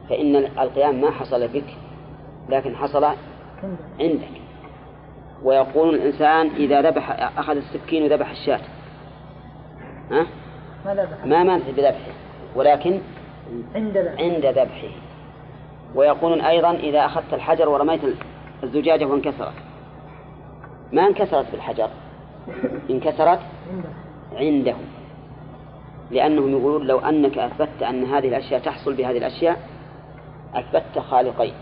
فإن القيام ما حصل بك لكن حصل عندك. ويقول الإنسان إذا ذبح أخذ السكين وذبح الشاة. ها؟ ما ذبح ما مانع بذبحه ولكن عند ذبحه. ويقولون أيضا إذا أخذت الحجر ورميت الزجاجة وانكسرت ما انكسرت بالحجر انكسرت عنده عنده لأنهم يقولون لو أنك أثبتت أن هذه الأشياء تحصل بهذه الأشياء أثبتت خالقين.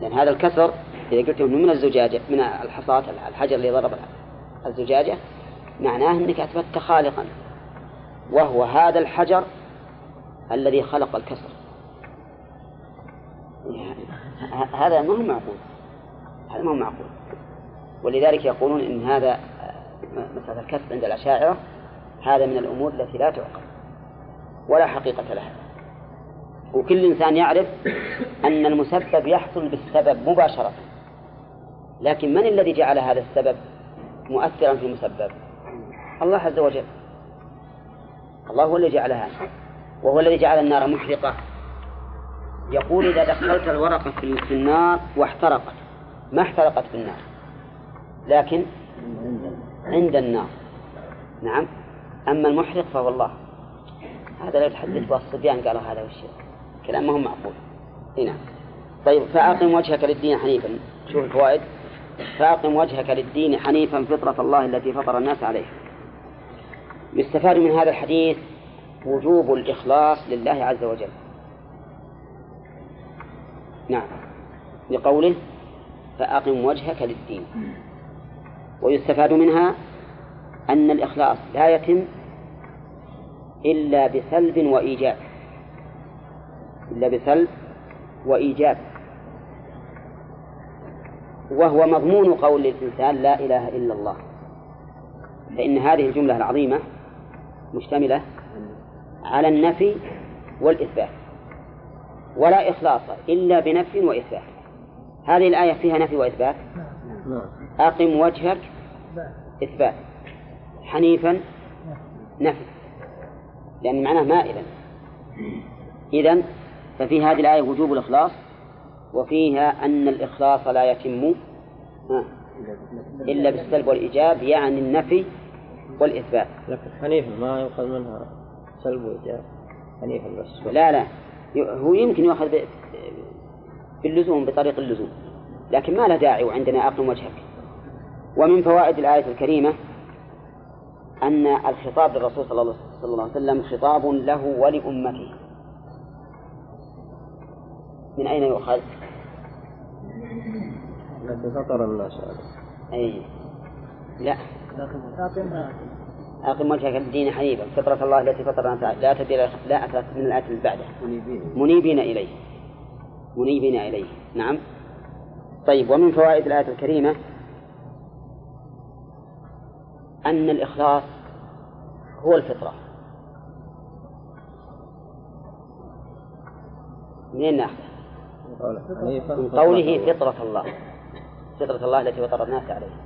لأن هذا الكسر إذا قلت أنه من الزجاجة من الحصاة الحجر اللي ضرب الزجاجة معناه أنك أثبتت خالقا. وهو هذا الحجر الذي خلق الكسر. هذا ما هو معقول. هذا ما هو معقول. ولذلك يقولون إن هذا مسألة الكسب عند الأشاعرة هذا من الأمور التي لا تعقل. ولا حقيقة لها. وكل إنسان يعرف أن المسبب يحصل بالسبب مباشرة. لكن من الذي جعل هذا السبب مؤثرا في المسبب؟ الله عز وجل. الله هو الذي جعلها. وهو الذي جعل النار محرقة. يقول إذا دخلت الورقة في في النار واحترقت ما احترقت بالنار لكن عند النار. نعم. أما المحرق فهو الله. هذا لا يتحدث به الصبيان قالوا هذا وش كلام ما هو معقول هنا طيب فأقم وجهك للدين حنيفا. شوف الفوائد. فأقم وجهك للدين حنيفا فطرة الله التي فطر الناس عليها يستفاد من هذا الحديث وجوب الإخلاص لله عز وجل. نعم. لقوله فأقم وجهك للدين. ويستفاد منها أن الإخلاص لا يتم إلا بسلب وإيجاب. إلا بسلب وإيجاب. وهو مضمون قول الإنسان لا إله إلا الله. فإن هذه الجملة العظيمة مشتملة على النفي والإثبات. ولا إخلاص إلا بنفي وإثبات هذه الآية فيها نفي وإثبات؟ أقم وجهك. إثبات. حنيفا نفي. لأن معناه مائلا. إذا ففي هذه الآية وجوب الإخلاص وفيها أن الإخلاص لا يتم إلا بالسلب والإيجاب يعني النفي والإثبات. لكن حنيفا ما يؤخذ منها سلب وإيجاب. حنيفا بس. لا لا. هو يمكن يؤخذ باللزوم بطريق اللزوم. لكن ما له داعي وعندنا أقم وجهك ومن فوائد الآية الكريمة أن الخطاب للرسول صلى الله عليه وسلم خطاب له ولأمته. من أين يؤخذ؟ التي فطر الناس أي لا. أقم وجهك الدين حنيفا. فطرة الله التي فطر الناس لا تبديل لا أثبت من الآية اللي بعده منيبين. إليه. منيبين إليه. نعم. طيب ومن فوائد الآية الكريمة أن الإخلاص هو الفطرة. منين ناخذه؟ من قوله فطرة الله. فطرة الله التي فطر الناس عليها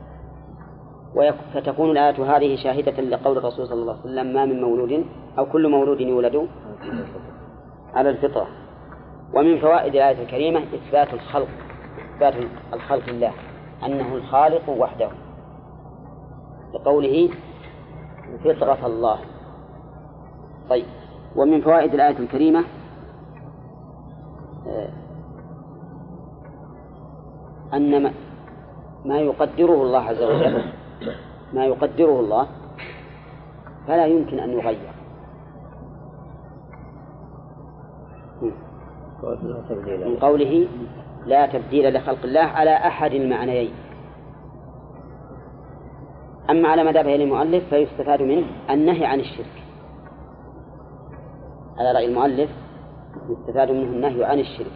فتكون الآية هذه شاهدة لقول الرسول صلى الله عليه وسلم ما من مولود أو كل مولود يولد على الفطرة. ومن فوائد الآية الكريمة إثبات الخلق إثبات الخلق لله أنه الخالق وحده. لقوله فطرة الله. طيب. ومن فوائد الآية الكريمة آه، أن ما- ما يقدره الله عز وجل. ما يقدره الله فلا يمكن أن يغير. من قوله لا تبديل لخلق الله على أحد المعنيين أما على ما ذهب إليه المؤلف فيستفاد منه النهي عن الشرك. على رأي المؤلف يستفاد منه النهي عن الشرك.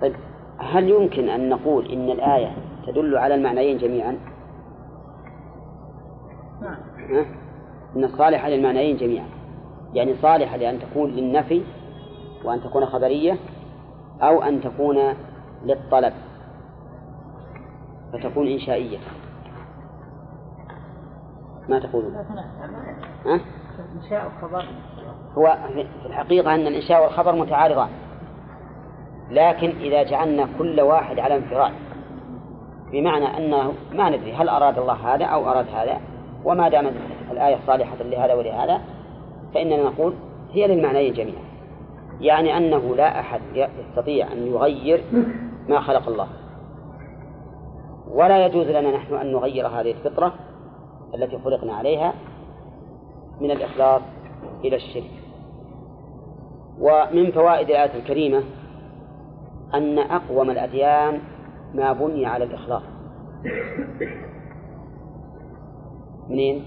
طيب هل يمكن أن نقول إن الآية تدل على المعنيين جميعا؟ نعم ها؟ إن الصالحة للمعنيين جميعا. يعني صالحة لأن تكون للنفي وأن تكون خبرية أو أن تكون للطلب فتكون إنشائية. ما تقولون؟ ها؟ إنشاء الخبر. هو في الحقيقة أن الإنشاء والخبر متعارضان. لكن إذا جعلنا كل واحد على انفراد بمعنى أنه ما ندري هل أراد الله هذا أو أراد هذا وما دامت الآية صالحة لهذا ولهذا فإننا نقول هي للمعنيين جميعا. يعني أنه لا أحد يستطيع أن يغير ما خلق الله. ولا يجوز لنا نحن أن نغير هذه الفطرة التي خلقنا عليها من الإخلاص إلى الشرك. ومن فوائد الآية الكريمة أن أقوم الأديان ما بني على الإخلاص. منين؟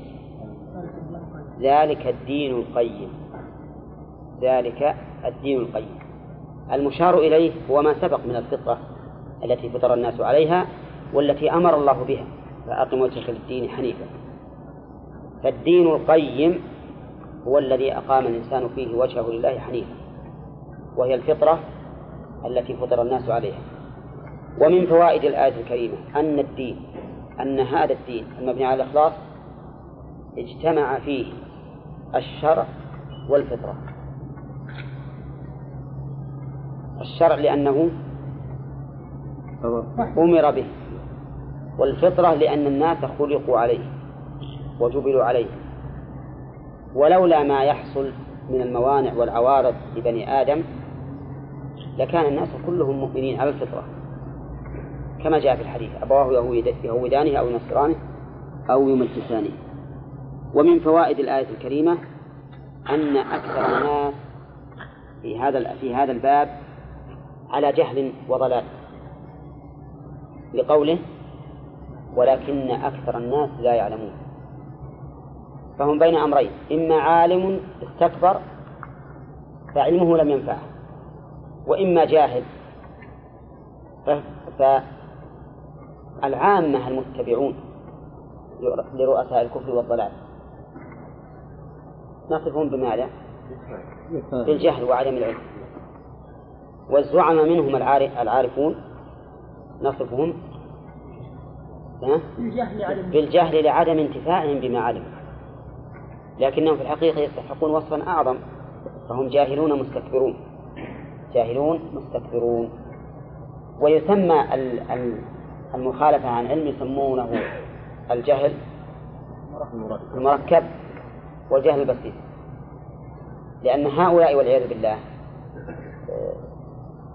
ذلك الدين القيم. ذلك الدين القيم. المشار إليه هو ما سبق من الفطرة التي فطر الناس عليها والتي أمر الله بها. فأقم وجهك للدين حنيفا. فالدين القيم هو الذي أقام الإنسان فيه وجهه لله حنيفا. وهي الفطرة التي فطر الناس عليها. ومن فوائد الآية الكريمة أن الدين أن هذا الدين المبني على الإخلاص اجتمع فيه الشرع والفطرة. الشرع لأنه أمر به والفطرة لأن الناس خلقوا عليه وجبلوا عليه. ولولا ما يحصل من الموانع والعوارض لبني آدم لكان الناس كلهم مؤمنين على الفطرة. كما جاء في الحديث أبواه يهود- يهودانه أو ينصرانه أو يمجسانه ومن فوائد الآية الكريمة أن أكثر الناس في هذا في هذا الباب على جهل وضلال. لقوله ولكن أكثر الناس لا يعلمون. فهم بين أمرين إما عالم استكبر فعلمه لم ينفعه وإما جاهل فالعامة المتبعون لرؤساء الكفر والضلال. نصفهم بماذا؟ بالجهل وعدم العلم. والزعم منهم العارف العارفون. نصفهم بالجهل لعدم انتفاعهم بما علموا لكنهم في الحقيقة يستحقون وصفا أعظم. فهم جاهلون مستكبرون. جاهلون مستكبرون. ويسمى ال- ال- المخالفة عن علم يسمونه الجهل. المركب. والجهل البسيط. لأن هؤلاء والعياذ بالله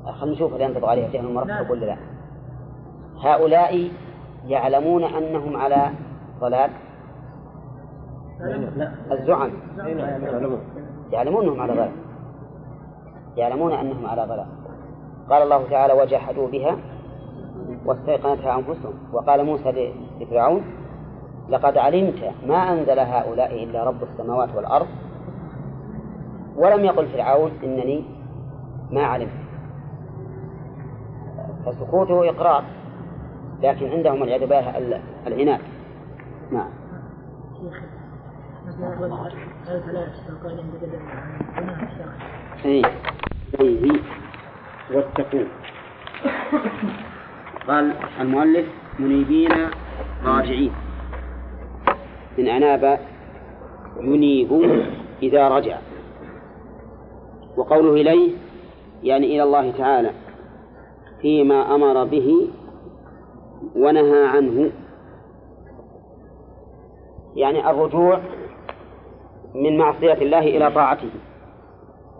آه، خلينا نشوف هل ينطبق عليها جهل مركب ولا لا. هؤلاء يعلمون أنهم على ضلال. الزعم. يعلمون أنهم على ضلال. يعلمون أنهم على ضلال. قال الله تعالى وجحدوا بها واستيقنتها أنفسهم. وقال موسى لفرعون لقد علمت ما أنزل هؤلاء إلا رب السماوات والأرض. ولم يقل فرعون إنني ما علمت. فسكوته إقرار لكن عندهم والعياذ بالله العناد. نعم. إيه. إيه. واتقون. قال المؤلف منيبين راجعين. من أناب ينيب إذا رجع. وقوله إليه يعني إلى الله تعالى فيما أمر به ونهى عنه. يعني الرجوع من معصية الله إلى طاعته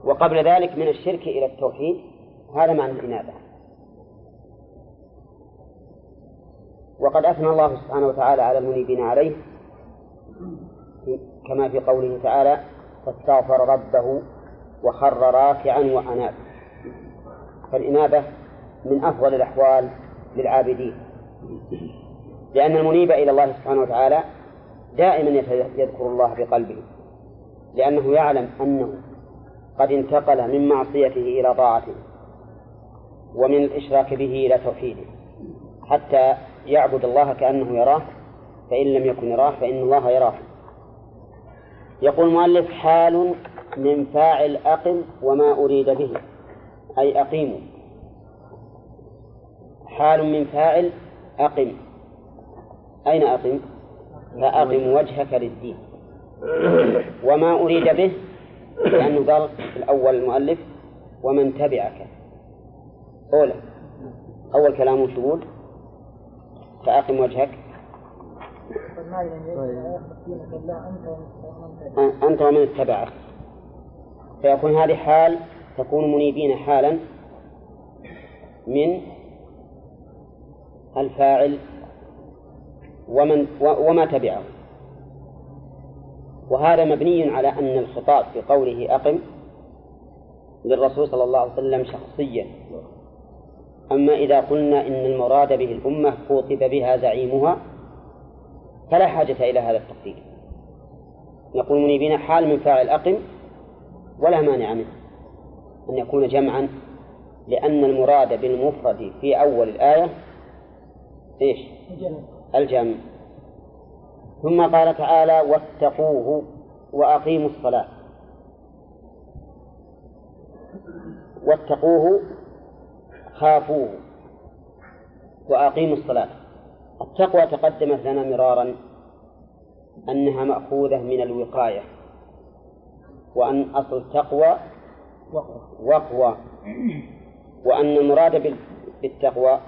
وقبل ذلك من الشرك إلى التوحيد هذا معنى الإنابة. وقد أثنى الله سبحانه وتعالى على المنيبين عليه كما في قوله تعالى فاستغفر ربه وخر راكعا وأناب. فالإنابة من أفضل الأحوال للعابدين لأن المنيب إلى الله سبحانه وتعالى دائما يذكر الله بقلبه لأنه يعلم أنه قد انتقل من معصيته إلى طاعته ومن الإشراك به إلى توحيده حتى يعبد الله كأنه يراه فإن لم يكن يراه فإن الله يراه. يقول المؤلف حال من فاعل أقم وما أريد به أي أقيموا حال من فاعل أقم. أين أقم؟ فأقم وجهك للدين. وما أريد به لأنه قال الأول المؤلف ومن تبعك. أولى. أول كلامه شهود. فأقم وجهك. أنت ومن اتبعك. فيكون هذه حال تكون منيبين حالا من الفاعل ومن وما تبعه. وهذا مبني على أن الخطاب في قوله أقم للرسول صلى الله عليه وسلم شخصيا. أما إذا قلنا إن المراد به الأمة خوطب بها زعيمها فلا حاجة إلى هذا التقدير. نقول منيبين حال من فاعل أقم ولا مانع منه. أن يكون جمعا لأن المراد بالمفرد في أول الآية إيش؟ الجمع. ثم قال تعالى واتقوه وأقيموا الصلاة. واتقوه خافوه وأقيموا الصلاة. التقوى تقدمت لنا مرارا أنها مأخوذة من الوقاية وأن أصل التقوى وقوى وأن المراد بالتقوى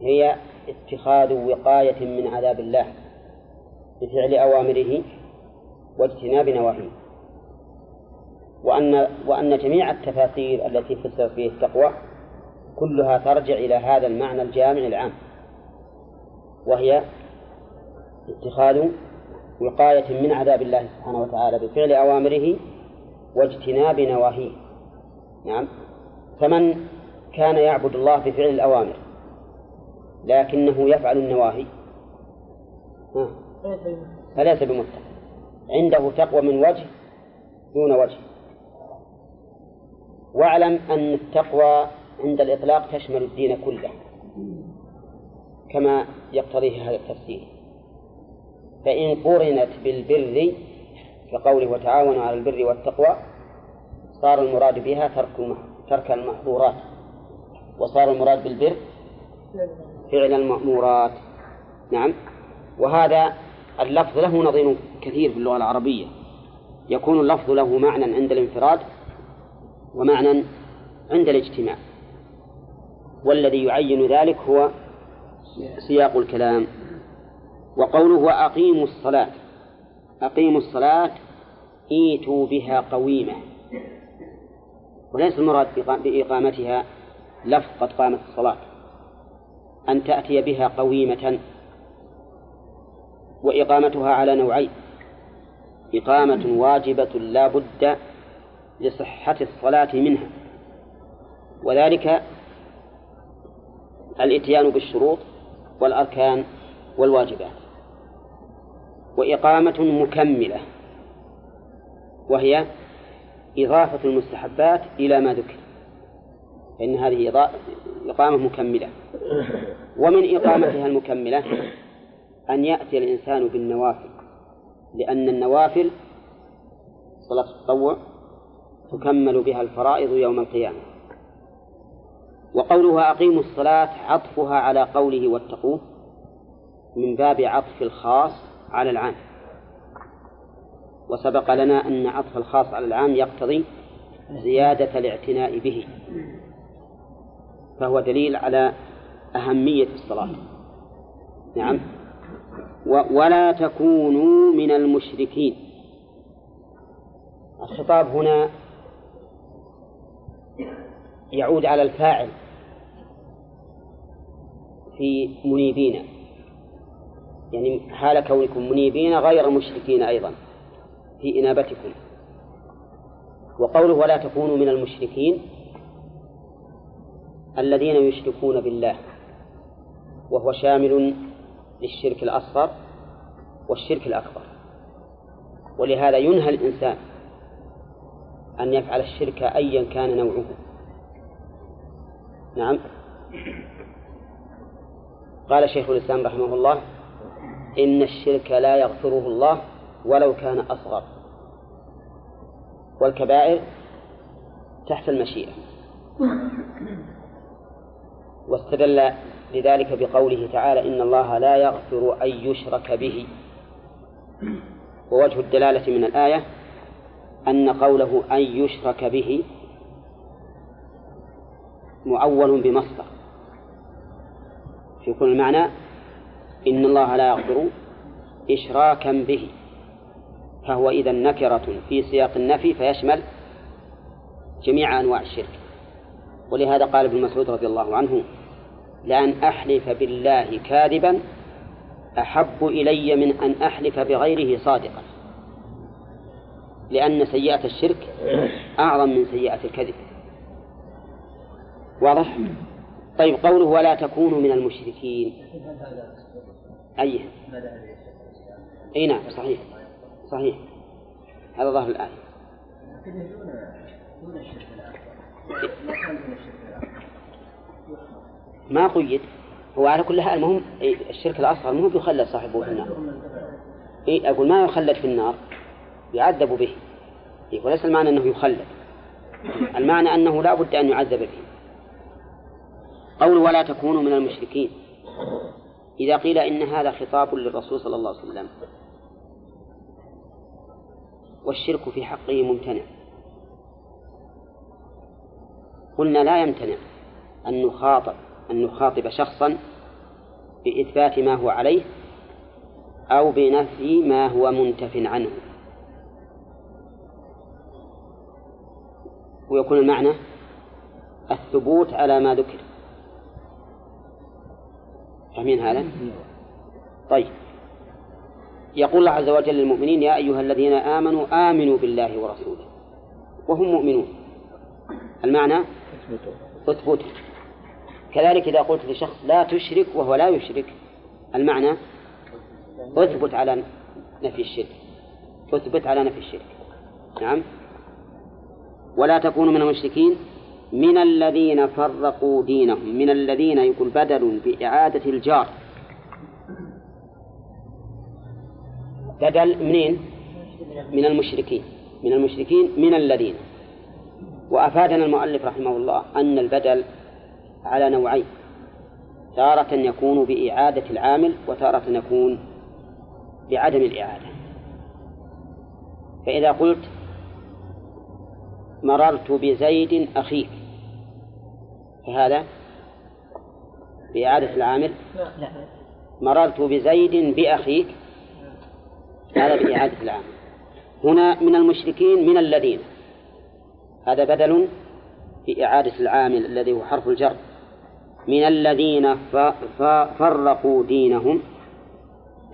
هي اتخاذ وقاية من عذاب الله بفعل أوامره واجتناب نواهيه. وأن وأن جميع التفاسير التي فسرت فيه التقوى كلها ترجع إلى هذا المعنى الجامع العام. وهي اتخاذ وقاية من عذاب الله سبحانه وتعالى بفعل أوامره واجتناب نواهيه. نعم. فمن كان يعبد الله بفعل الأوامر لكنه يفعل النواهي فليس بمتقى عنده تقوى من وجه دون وجه. واعلم أن التقوى عند الإطلاق تشمل الدين كله. كما يقتضيه هذا التفسير. فإن قرنت بالبر كقوله وتعاونوا على البر والتقوى صار المراد بها ترك ترك المحظورات وصار المراد بالبر فعل المأمورات. نعم. وهذا اللفظ له نظير كثير في اللغة العربية. يكون اللفظ له معنى عند الانفراد ومعنى عند الاجتماع. والذي يعين ذلك هو سياق الكلام وقوله وأقيموا الصلاة أقيموا الصلاة إيتوا بها قويمة وليس المراد بإقا- بإقامتها لفظ قد قامت الصلاة أن تأتي بها قويمة وإقامتها على نوعين إقامة واجبة لا بد لصحة الصلاة منها وذلك الإتيان بالشروط والأركان والواجبات. وإقامة مكملة. وهي إضافة المستحبات إلى ما ذكر. فإن هذه إقامة مكملة. ومن إقامتها المكملة أن يأتي الإنسان بالنوافل. لأن النوافل صلاة التطوع تكمل بها الفرائض يوم القيامة. وقولها أقيموا الصلاة عطفها على قوله واتقوه من باب عطف الخاص على العام. وسبق لنا أن عطف الخاص على العام يقتضي زيادة الاعتناء به فهو دليل على أهمية الصلاة. نعم. ولا تكونوا من المشركين. الخطاب هنا يعود على الفاعل في منيبين. يعني حال كونكم منيبين غير مشركين أيضا في إنابتكم. وقوله ولا تكونوا من المشركين الذين يشركون بالله وهو شامل للشرك الأصغر والشرك الأكبر. ولهذا ينهى الإنسان أن يفعل الشرك أيا كان نوعه. نعم. قال شيخ الإسلام رحمه الله إن الشرك لا يغفره الله ولو كان أصغر. والكبائر تحت المشيئة. واستدل لذلك بقوله تعالى إن الله لا يغفر أن يشرك به. ووجه الدلالة من الآية أن قوله أن يشرك به معول بمصدر. في كل المعنى إن الله لا يغفر إشراكا به. فهو إذا نكرة في سياق النفي فيشمل جميع أنواع الشرك. ولهذا قال ابن مسعود رضي الله عنه لأن أحلف بالله كاذبا أحب إلي من أن أحلف بغيره صادقا. لأن سيئة الشرك أعظم من سيئة الكذب. واضح؟ طيب قوله ولا تكونوا من المشركين. أي. أي نعم صحيح. صحيح. هذا ظاهر الآية. ما قيد. هو على كل حال المهم الشرك الأصغر مو بيخلد صاحبه في النار. إيه أقول ما يخلد في النار؟ يعذب به. إيه وليس المعنى أنه يخلد. المعنى أنه لا بد أن يعذب به. قول ولا تكونوا من المشركين. إذا قيل إن هذا خطاب للرسول صلى الله عليه وسلم. والشرك في حقه ممتنع. قلنا لا يمتنع أن نخاطب أن نخاطب شخصا بإثبات ما هو عليه أو بنفي ما هو منتف عنه. ويكون المعنى الثبوت على ما ذكر. فاهمين هذا؟ طيب. يقول الله عز وجل للمؤمنين يا أيها الذين آمنوا آمنوا بالله ورسوله. وهم مؤمنون. المعنى؟ اثبتوا. كذلك إذا قلت لشخص لا تشرك وهو لا يشرك المعنى؟ اثبت على نفي الشرك. اثبت على نفي الشرك. نعم. ولا تكونوا من المشركين. من الذين فرقوا دينهم من الذين يقول بدل بإعادة الجار. بدل منين؟ من المشركين. من المشركين من الذين. وأفادنا المؤلف رحمه الله أن البدل على نوعين. تارة يكون بإعادة العامل وتارة يكون بعدم الإعادة. فإذا قلت مررت بزيد أخيك فهذا بإعادة العامل؟ لا. مررت بزيد بأخيك هذا بإعادة العامل. هنا من المشركين من الذين؟ هذا بدل في إعادة العامل الذي هو حرف الجر. من الذين فرقوا دينهم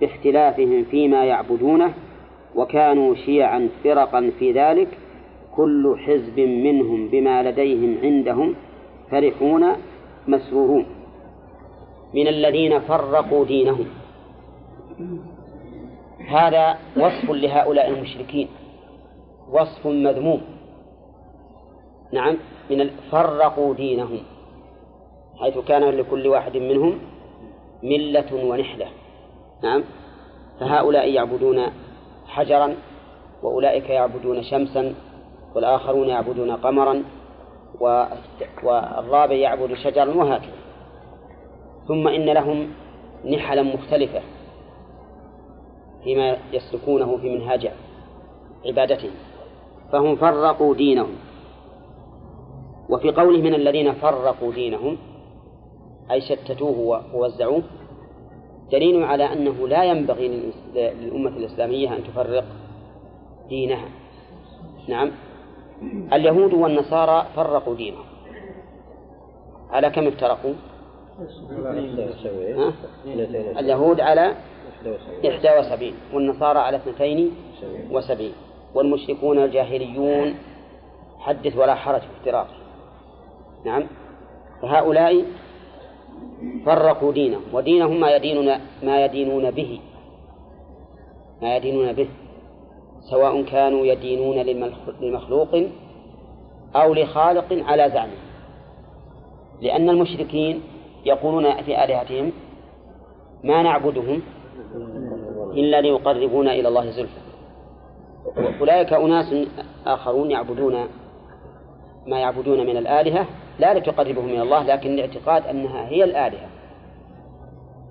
باختلافهم فيما يعبدونه وكانوا شيعا فرقا في ذلك كل حزب منهم بما لديهم عندهم فرحون مسرورون. من الذين فرقوا دينهم. هذا وصف لهؤلاء المشركين. وصف مذموم. نعم من فرقوا دينهم. حيث كان لكل واحد منهم ملة ونحلة. نعم فهؤلاء يعبدون حجرا وأولئك يعبدون شمسا والآخرون يعبدون قمرا والرابع يعبد شجرا وهكذا. ثم إن لهم نحلا مختلفة فيما يسلكونه في منهاج عبادتهم. فهم فرقوا دينهم. وفي قوله من الذين فرقوا دينهم أي شتتوه ووزعوه دليل على أنه لا ينبغي للأمة الإسلامية أن تفرق دينها. نعم. اليهود والنصارى فرقوا دينهم. على كم افترقوا؟ اليهود على 71 والنصارى على 72 والمشركون الجاهليون حدث ولا حرج في افتراق. نعم. فهؤلاء فرقوا دينهم ودينهم ما يدينون ما يدينون به. ما يدينون به. سواء كانوا يدينون لمخلوق أو لخالق على زعمه لأن المشركين يقولون في آلهتهم ما نعبدهم إلا ليقربونا إلى الله زلفى. أولئك أناس آخرون يعبدون ما يعبدون من الآلهة لا لتقربهم من الله لكن لاعتقاد أنها هي الآلهة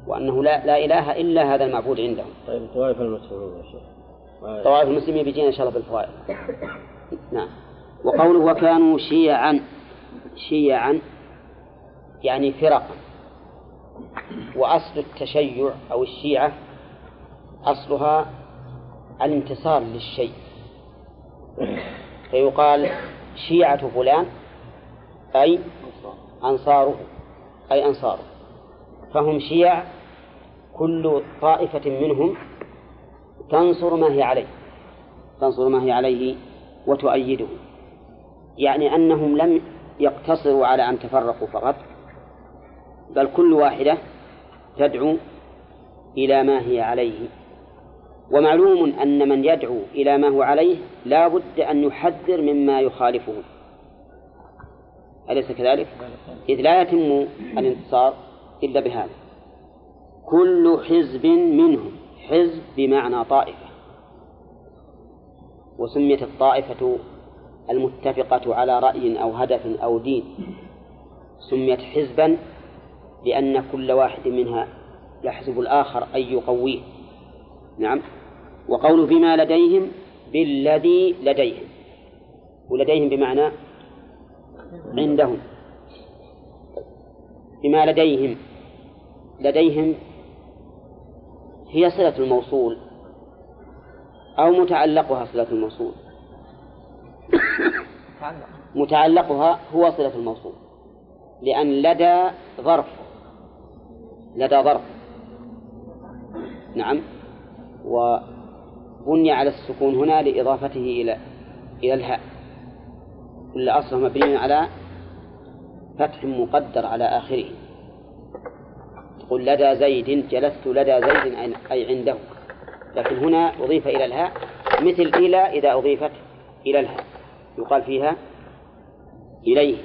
وأنه لا, لا إله إلا هذا المعبود عندهم. طيب طوائف المسلمين يا شيخ. طوائف المسلمين بيجينا إن شاء الله بالفوائد نعم. وقوله وكانوا شيعا شيعا يعني فرقا. وأصل التشيع أو الشيعة أصلها الانتصار للشيء. فيقال شيعة فلان أي أنصاره أي أنصاره فهم شيع كل طائفة منهم تنصر ما هي عليه. تنصر ما هي عليه وتؤيده. يعني أنهم لم يقتصروا على أن تفرقوا فقط بل كل واحدة تدعو إلى ما هي عليه. ومعلوم أن من يدعو إلى ما هو عليه لا بد أن يحذر مما يخالفه. أليس كذلك؟ إذ لا يتم الانتصار إلا بهذا. كل حزب منهم حزب بمعنى طائفة وسميت الطائفة المتفقة على رأي أو هدف أو دين. سميت حزبا لأن كل واحد منها يحسب الآخر أن يقويه. نعم. وقول بما لديهم بالذي لديهم ولديهم بمعنى عندهم. بما لديهم لديهم هي صلة الموصول أو متعلقها صلة الموصول؟ متعلقها هو صلة الموصول لأن لدى ظرف لدى ظرف. نعم. وبني على السكون هنا لإضافته إلى إلى الهاء. كل أصله مبني على فتح مقدر على آخره. تقول لدى زيد جلست لدى زيد أي عنده. لكن هنا أضيف إلى الهاء مثل إلى إذا أضيفت إلى الهاء. يقال فيها إليه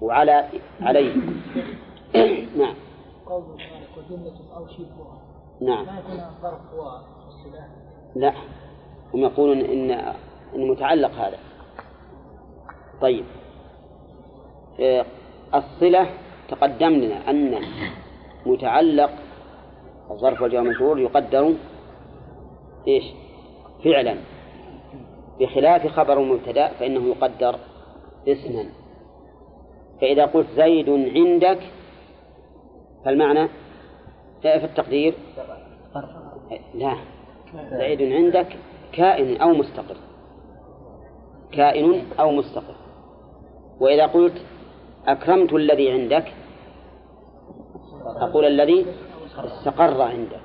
وعلى عليه. نعم. وجملة أو شبهها نعم. ما يكون لا. هم يقولون إن إن متعلق هذا. طيب. آه، الصلة تقدم لنا أن متعلق الظرف والجواب المجرور يقدر إيش؟ فعلا. بخلاف خبر المبتدأ فإنه يقدر اسما. فإذا قلت زيد عندك فالمعنى في التقدير؟ لا. زيد عندك كائن أو مستقر. كائن أو مستقر. وإذا قلت أكرمت الذي عندك أقول الذي استقر عندك.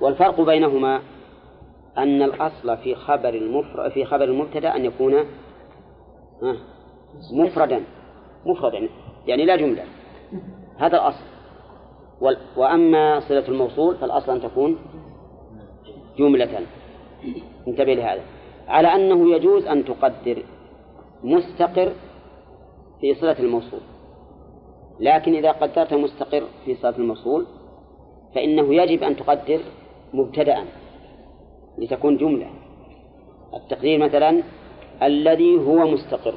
والفرق بينهما أن الأصل في خبر المفرد في خبر المبتدأ أن يكون مفردا. مفردا. يعني لا جملة. هذا الأصل. وأما صلة الموصول فالأصل أن تكون جملة. انتبه لهذا. على أنه يجوز أن تقدر مستقر في صلة الموصول. لكن إذا قدرت مستقر في صلة الموصول فإنه يجب أن تقدر مبتدأ لتكون جملة. التقدير مثلا الذي هو مستقر.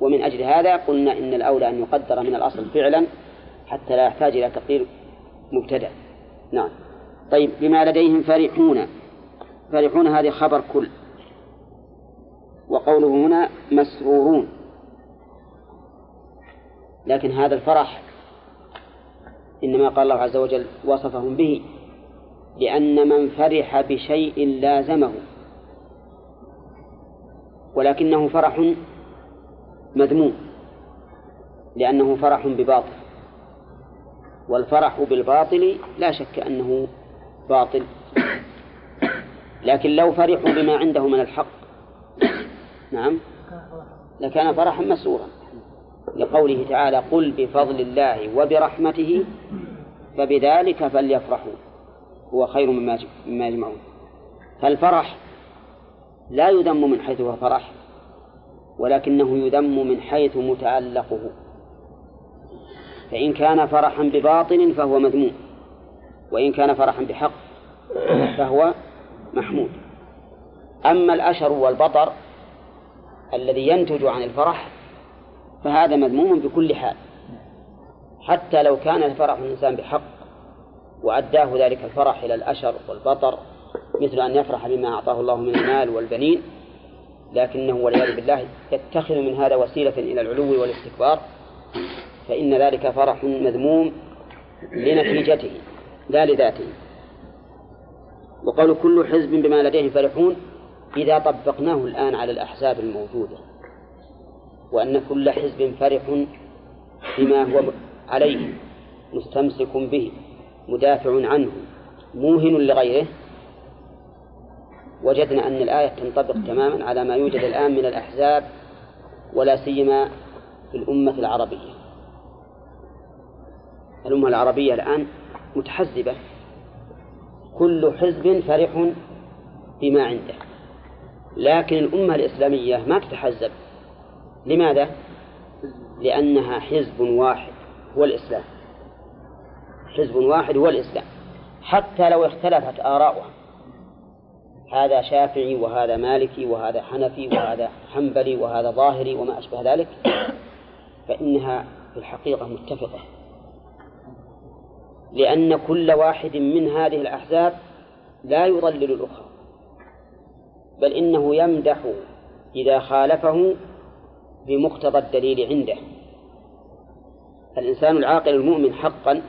ومن أجل هذا قلنا إن الأولى أن يقدر من الأصل فعلا حتى لا يحتاج إلى تقدير مبتدأ. نعم. طيب بما لديهم فرحون. فرحون هذه خبر كل. وقوله هنا مسرورون. لكن هذا الفرح إنما قال الله عز وجل وصفهم به لأن من فرح بشيء لازمه ولكنه فرح مذموم لأنه فرح بباطل والفرح بالباطل لا شك أنه باطل لكن لو فرحوا بما عنده من الحق نعم لكان فرحا مسرورا. لقوله تعالى قل بفضل الله وبرحمته فبذلك فليفرحوا. هو خير مما يجمعون. فالفرح لا يذم من حيث هو فرح ولكنه يذم من حيث متعلقه. فإن كان فرحا بباطل فهو مذموم وإن كان فرحا بحق فهو محمود. أما الأشر والبطر الذي ينتج عن الفرح فهذا مذموم بكل حال. حتى لو كان الفرح الإنسان بحق وأداه ذلك الفرح إلى الأشر والبطر مثل أن يفرح بما أعطاه الله من المال والبنين لكنه والعياذ بالله يتخذ من هذا وسيلة إلى العلو والاستكبار فإن ذلك فرح مذموم لنتيجته لا لذاته. وقالوا كل حزب بما لديهم فرحون إذا طبقناه الآن على الأحزاب الموجودة. وأن كل حزب فرح بما هو عليه مستمسك به مدافع عنه موهن لغيره. وجدنا أن الآية تنطبق تماما على ما يوجد الآن من الأحزاب ولا سيما في الأمة العربية. الأمة العربية الآن متحزبة. كل حزب فرح بما عنده. لكن الأمة الإسلامية ما تتحزب. لماذا؟ لأنها حزب واحد هو الإسلام. حزب واحد هو الإسلام. حتى لو اختلفت آراؤها هذا شافعي وهذا مالكي وهذا حنفي وهذا حنبلي وهذا ظاهري وما أشبه ذلك فإنها في الحقيقة متفقة. لأن كل واحد من هذه الأحزاب لا يضلل الأخرى بل إنه يمدح إذا خالفه بمقتضى الدليل عنده. الإنسان العاقل المؤمن حقا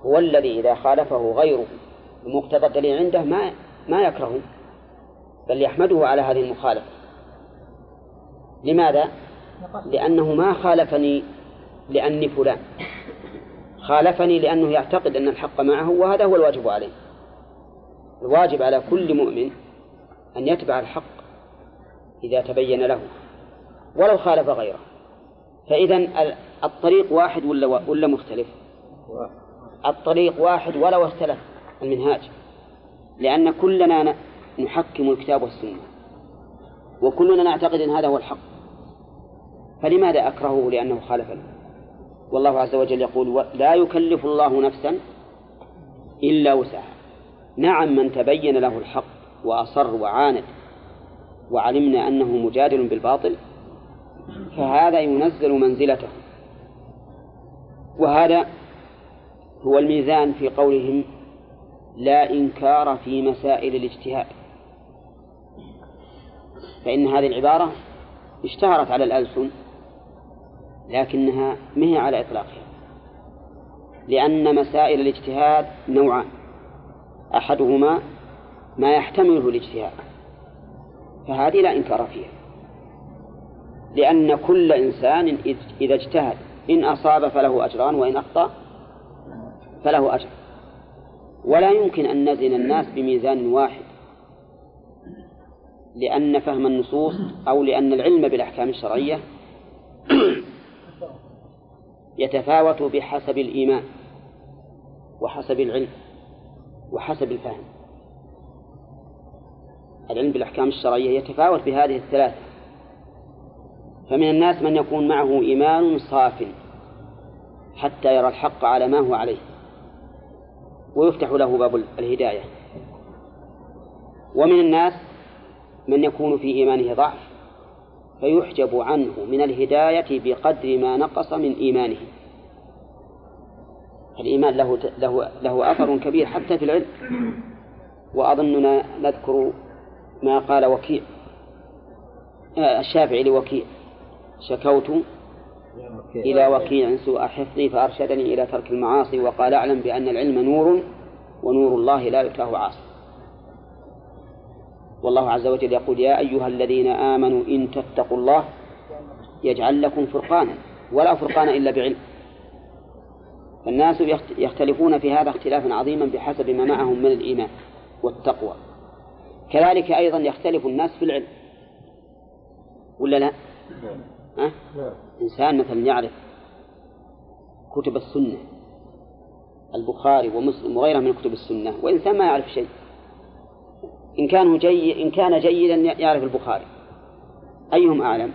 هو الذي إذا خالفه غيره بمقتضى الدليل عنده ما ما يكرهه بل يحمده على هذه المخالفة. لماذا؟ لأنه ما خالفني لأني فلان. خالفني لأنه يعتقد أن الحق معه وهذا هو الواجب عليه. الواجب على كل مؤمن أن يتبع الحق إذا تبين له. ولو خالف غيره. فإذا الطريق واحد ولا ولا مختلف؟ الطريق واحد ولو اختلف المنهاج لأن كلنا نحكم الكتاب والسنة وكلنا نعتقد أن هذا هو الحق. فلماذا أكرهه لأنه خالفني والله عز وجل يقول لا يكلف الله نفسا إلا وسعها. نعم من تبين له الحق وأصر وعاند وعلمنا أنه مجادل بالباطل فهذا ينزل منزلته. وهذا هو الميزان في قولهم لا إنكار في مسائل الاجتهاد. فإن هذه العبارة اشتهرت على الألسن لكنها مهي على إطلاقها. لأن مسائل الاجتهاد نوعان. أحدهما ما يحتمله الاجتهاد فهذه لا إنكار فيها. لأن كل إنسان إذ- إذا اجتهد إن أصاب فله أجران وإن أخطأ فله أجر. ولا يمكن أن نزن الناس بميزان واحد لأن فهم النصوص أو لأن العلم بالأحكام الشرعية يتفاوت بحسب الإيمان وحسب العلم وحسب الفهم. العلم بالأحكام الشرعية يتفاوت بهذه الثلاثة. فمن الناس من يكون معه إيمان صاف حتى يرى الحق على ما هو عليه ويفتح له باب الهداية. ومن الناس من يكون في إيمانه ضعف فيحجب عنه من الهداية بقدر ما نقص من إيمانه. الإيمان له له له أثر كبير حتى في العلم. وأظننا نذكر ما قال وكيع آه، الشافعي لوكيع. شكوت إلى وكيع سوء حفظي فأرشدني إلى ترك المعاصي وقال أعلم بأن العلم نور ونور الله لا يؤتاه عاصي. والله عز وجل يقول يا أيها الذين آمنوا إن تتقوا الله يجعل لكم فرقانا ولا فرقان إلا بعلم. فالناس يخت- يختلفون في هذا اختلافا عظيما بحسب ما معهم من الإيمان والتقوى. كذلك أيضا يختلف الناس في العلم. ولا لا؟ ها؟ إنسان مثلا يعرف كتب السنة البخاري ومسلم وغيرها من كتب السنة وإنسان ما يعرف شيء. إن كان جي إن كان جيدا يعرف البخاري. أيهم أعلم؟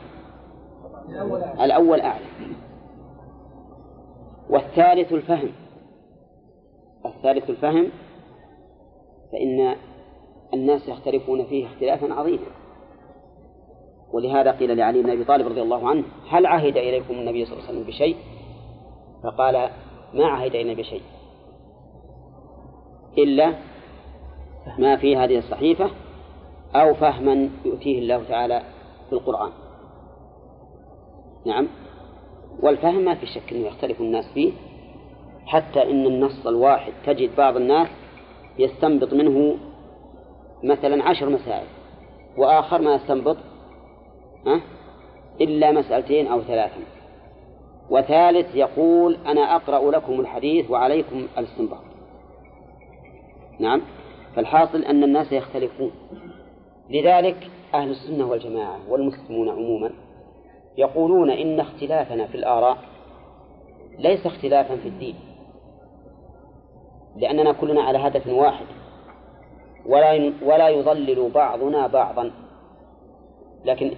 الأول أعلم. والثالث الفهم. الثالث الفهم فإن الناس يختلفون فيه اختلافا عظيما. ولهذا قيل لعلي بن أبي طالب رضي الله عنه هل عهد إليكم النبي صلى الله عليه وسلم بشيء؟ فقال ما عهد إلينا بشيء. إلا ما في هذه الصحيفة أو فهما يؤتيه الله تعالى في القرآن. نعم. والفهم ما في شك أنه يختلف الناس فيه حتى إن النص الواحد تجد بعض الناس يستنبط منه مثلا عشر مسائل وآخر ما يستنبط إلا مسألتين أو ثلاثا وثالث يقول أنا أقرأ لكم الحديث وعليكم الاستنباط. نعم. فالحاصل أن الناس يختلفون. لذلك أهل السنة والجماعة والمسلمون عموما يقولون إن اختلافنا في الآراء ليس اختلافا في الدين. لأننا كلنا على هدف واحد. ولا ولا يضلل بعضنا بعضا. لكن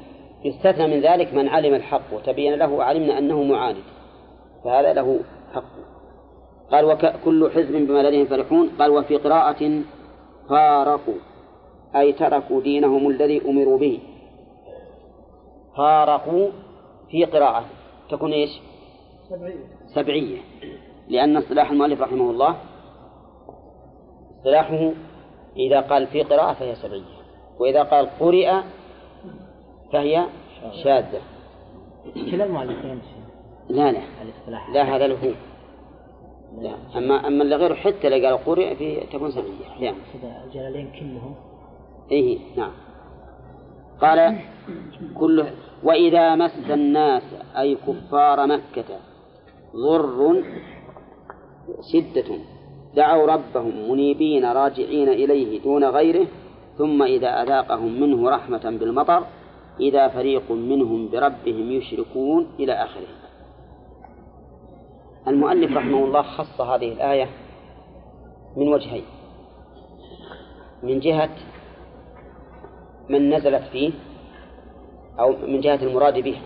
يستثنى من ذلك من علم الحق وتبين له وعلمنا أنه معاند. فهذا له حق. قال وكل حزب بما لديهم فرحون. قال وفي قراءة فارقوا أي تركوا دينهم الذي أمروا به. فارقوا في قراءة. تكون إيش؟ سبعية سبعية. لأن اصطلاح المؤلف رحمه الله اصطلاحه إذا قال في قراءة فهي سبعية. وإذا قال قرئ فهي شاذة. كلا المؤلفين لا لا. لا هذا له. لا. أما أما اللي غيره حتى اللي قال قرئ في تكون سبعية لا. كذا الجلالين كلهم. إيه. نعم. قال كل وإذا مس الناس أي كفار مكة ضر شدة دعوا ربهم منيبين راجعين إليه دون غيره ثم إذا أذاقهم منه رحمة بالمطر إذا فريق منهم بربهم يشركون إلى آخره. المؤلف رحمه الله خص هذه الآية من وجهين. من جهة من نزلت فيه أو من جهة المراد به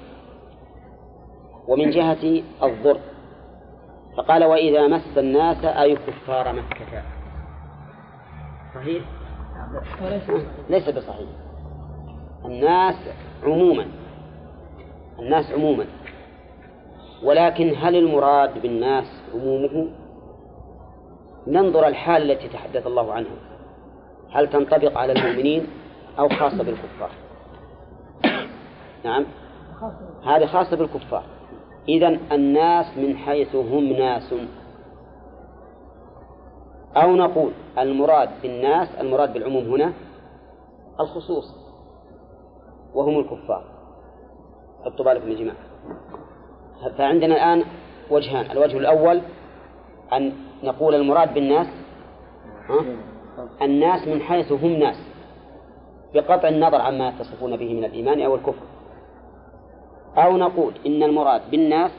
ومن جهة الضر. فقال وإذا مس الناس أي كفار مكة. صحيح؟ ليس بصحيح. الناس عموما. الناس عموما. ولكن هل المراد بالناس عمومه؟ ننظر الحال التي تحدث الله عنها. هل تنطبق على المؤمنين أو خاصة بالكفار؟ نعم. هذه خاصة بالكفار. إذا الناس من حيث هم ناس. أو نقول المراد بالناس المراد بالعموم هنا الخصوص. وهم الكفار. حطوا بالكم يا جماعة. فعندنا الآن وجهان. الوجه الأول أن نقول المراد بالناس ها؟ الناس من حيث هم ناس بقطع النظر عما يتصفون به من الإيمان أو الكفر. أو نقول إن المراد بالناس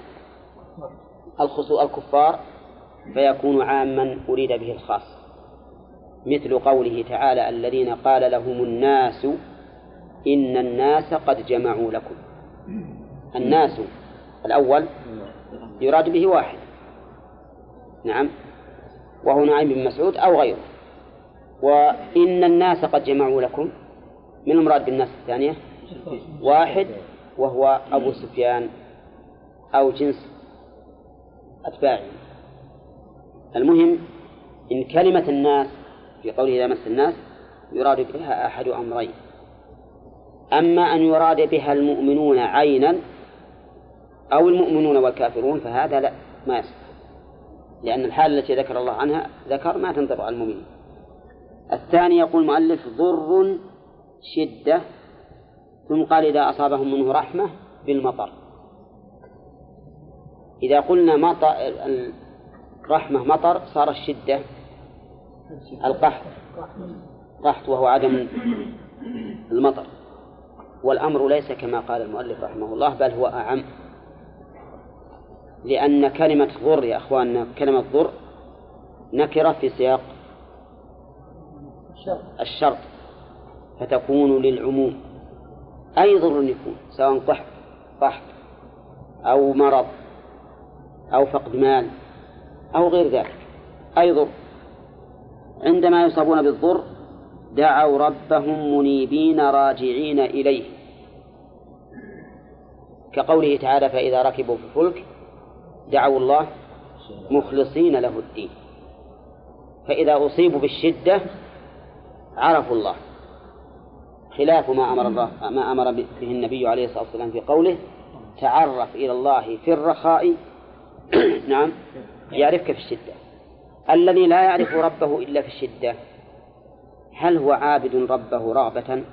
الخصو الكفار فيكون عاما أريد به الخاص. مثل قوله تعالى الذين قال لهم الناس إن الناس قد جمعوا لكم. الناس الأول يراد به واحد. نعم. وهو نعيم بن مسعود أو غيره. وإن الناس قد جمعوا لكم من المراد بالناس الثانية؟ واحد وهو أبو سفيان أو جنس أتباعه. المهم إن كلمة الناس في قوله إذا مس الناس يراد بها أحد أمرين. أما أن يراد بها المؤمنون عينا أو المؤمنون والكافرون فهذا لا ما يصح. لأن الحالة التي ذكر الله عنها ذكر ما تنطبق على المؤمنين. الثاني يقول المؤلف ضر شدة. ثم قال إذا أصابهم منه رحمة بالمطر. إذا قلنا مطر رحمة مطر صار الشدة القحط. قحط وهو عدم المطر. والأمر ليس كما قال المؤلف رحمه الله بل هو أعم. لأن كلمة ضر يا أخواننا كلمة ضر نكرة في سياق الشرط. فتكون للعموم. أي ضر يكون؟ سواء قحط قحط أو مرض أو فقد مال أو غير ذلك. أي ضر؟ عندما يصابون بالضر دعوا ربهم منيبين راجعين إليه. كقوله تعالى فإذا ركبوا في الفلك دعوا الله مخلصين له الدين. فإذا أصيبوا بالشدة عرفوا الله. خلاف ما أمر الله ما أمر به النبي عليه الصلاة والسلام في قوله تعرف إلى الله في الرخاء. نعم يعرفك في الشدة. الذي لا يعرف ربه إلا في الشدة. هل هو عابد ربه رغبة؟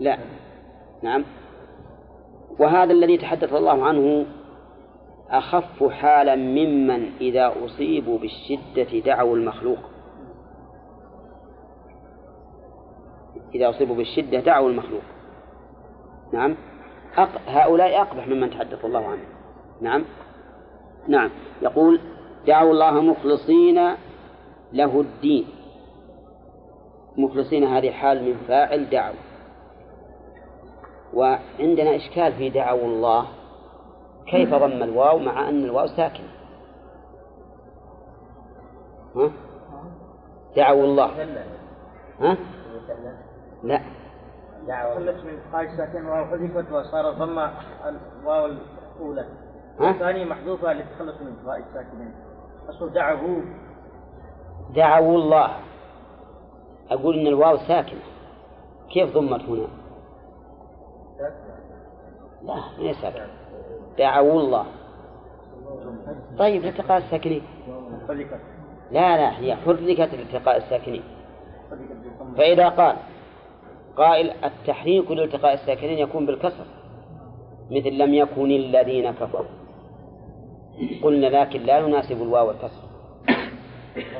لا. نعم. وهذا الذي تحدث الله عنه أخف حالا ممن إذا أصيبوا بالشدة دعوا المخلوق. إذا أصيبوا بالشدة دعوا المخلوق. نعم. أق... هؤلاء أقبح ممن تحدث الله عنه. نعم. نعم. يقول دعوا الله مخلصين له الدين. مخلصين هذه حال من فاعل دعوا وعندنا إشكال في دعوا الله. كيف ضم الواو مع أن الواو ساكنة ها؟ دعوا الله. ها؟ لا. دعوة خلص من قاعدة ساكن واو حذفت وصار ضم الواو الأولى. ها؟ الثانية محذوفة لتخلص من قاعدة ساكنين. أصل دعه دعوا الله. أقول إن الواو ساكنة. كيف ضمت هنا؟ لا ما ساكنة. دعوا الله. طيب لالتقاء الساكنين لا لا هي حركت لالتقاء الساكنين فإذا قال قائل التحريك لالتقاء الساكنين يكون بالكسر مثل لم يكن الذين كفروا. قلنا لكن لا يناسب الواو الكسر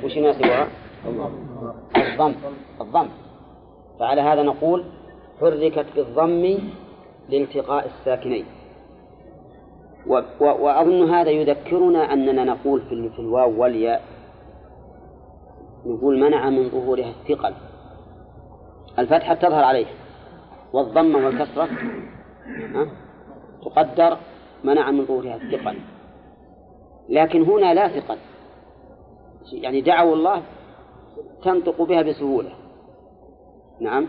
وش يناسبها؟ الضم. الضم. فعلى هذا نقول حركت بالضم لالتقاء الساكنين. وأظن هذا يذكرنا أننا نقول في, في الواو والياء نقول منع من ظهورها الثقل. الفتحة تظهر عليه. والضمة والكسرة؟ تقدر منع من ظهورها الثقل. لكن هنا لا ثقل. يعني دعوا الله تنطق بها بسهولة. نعم.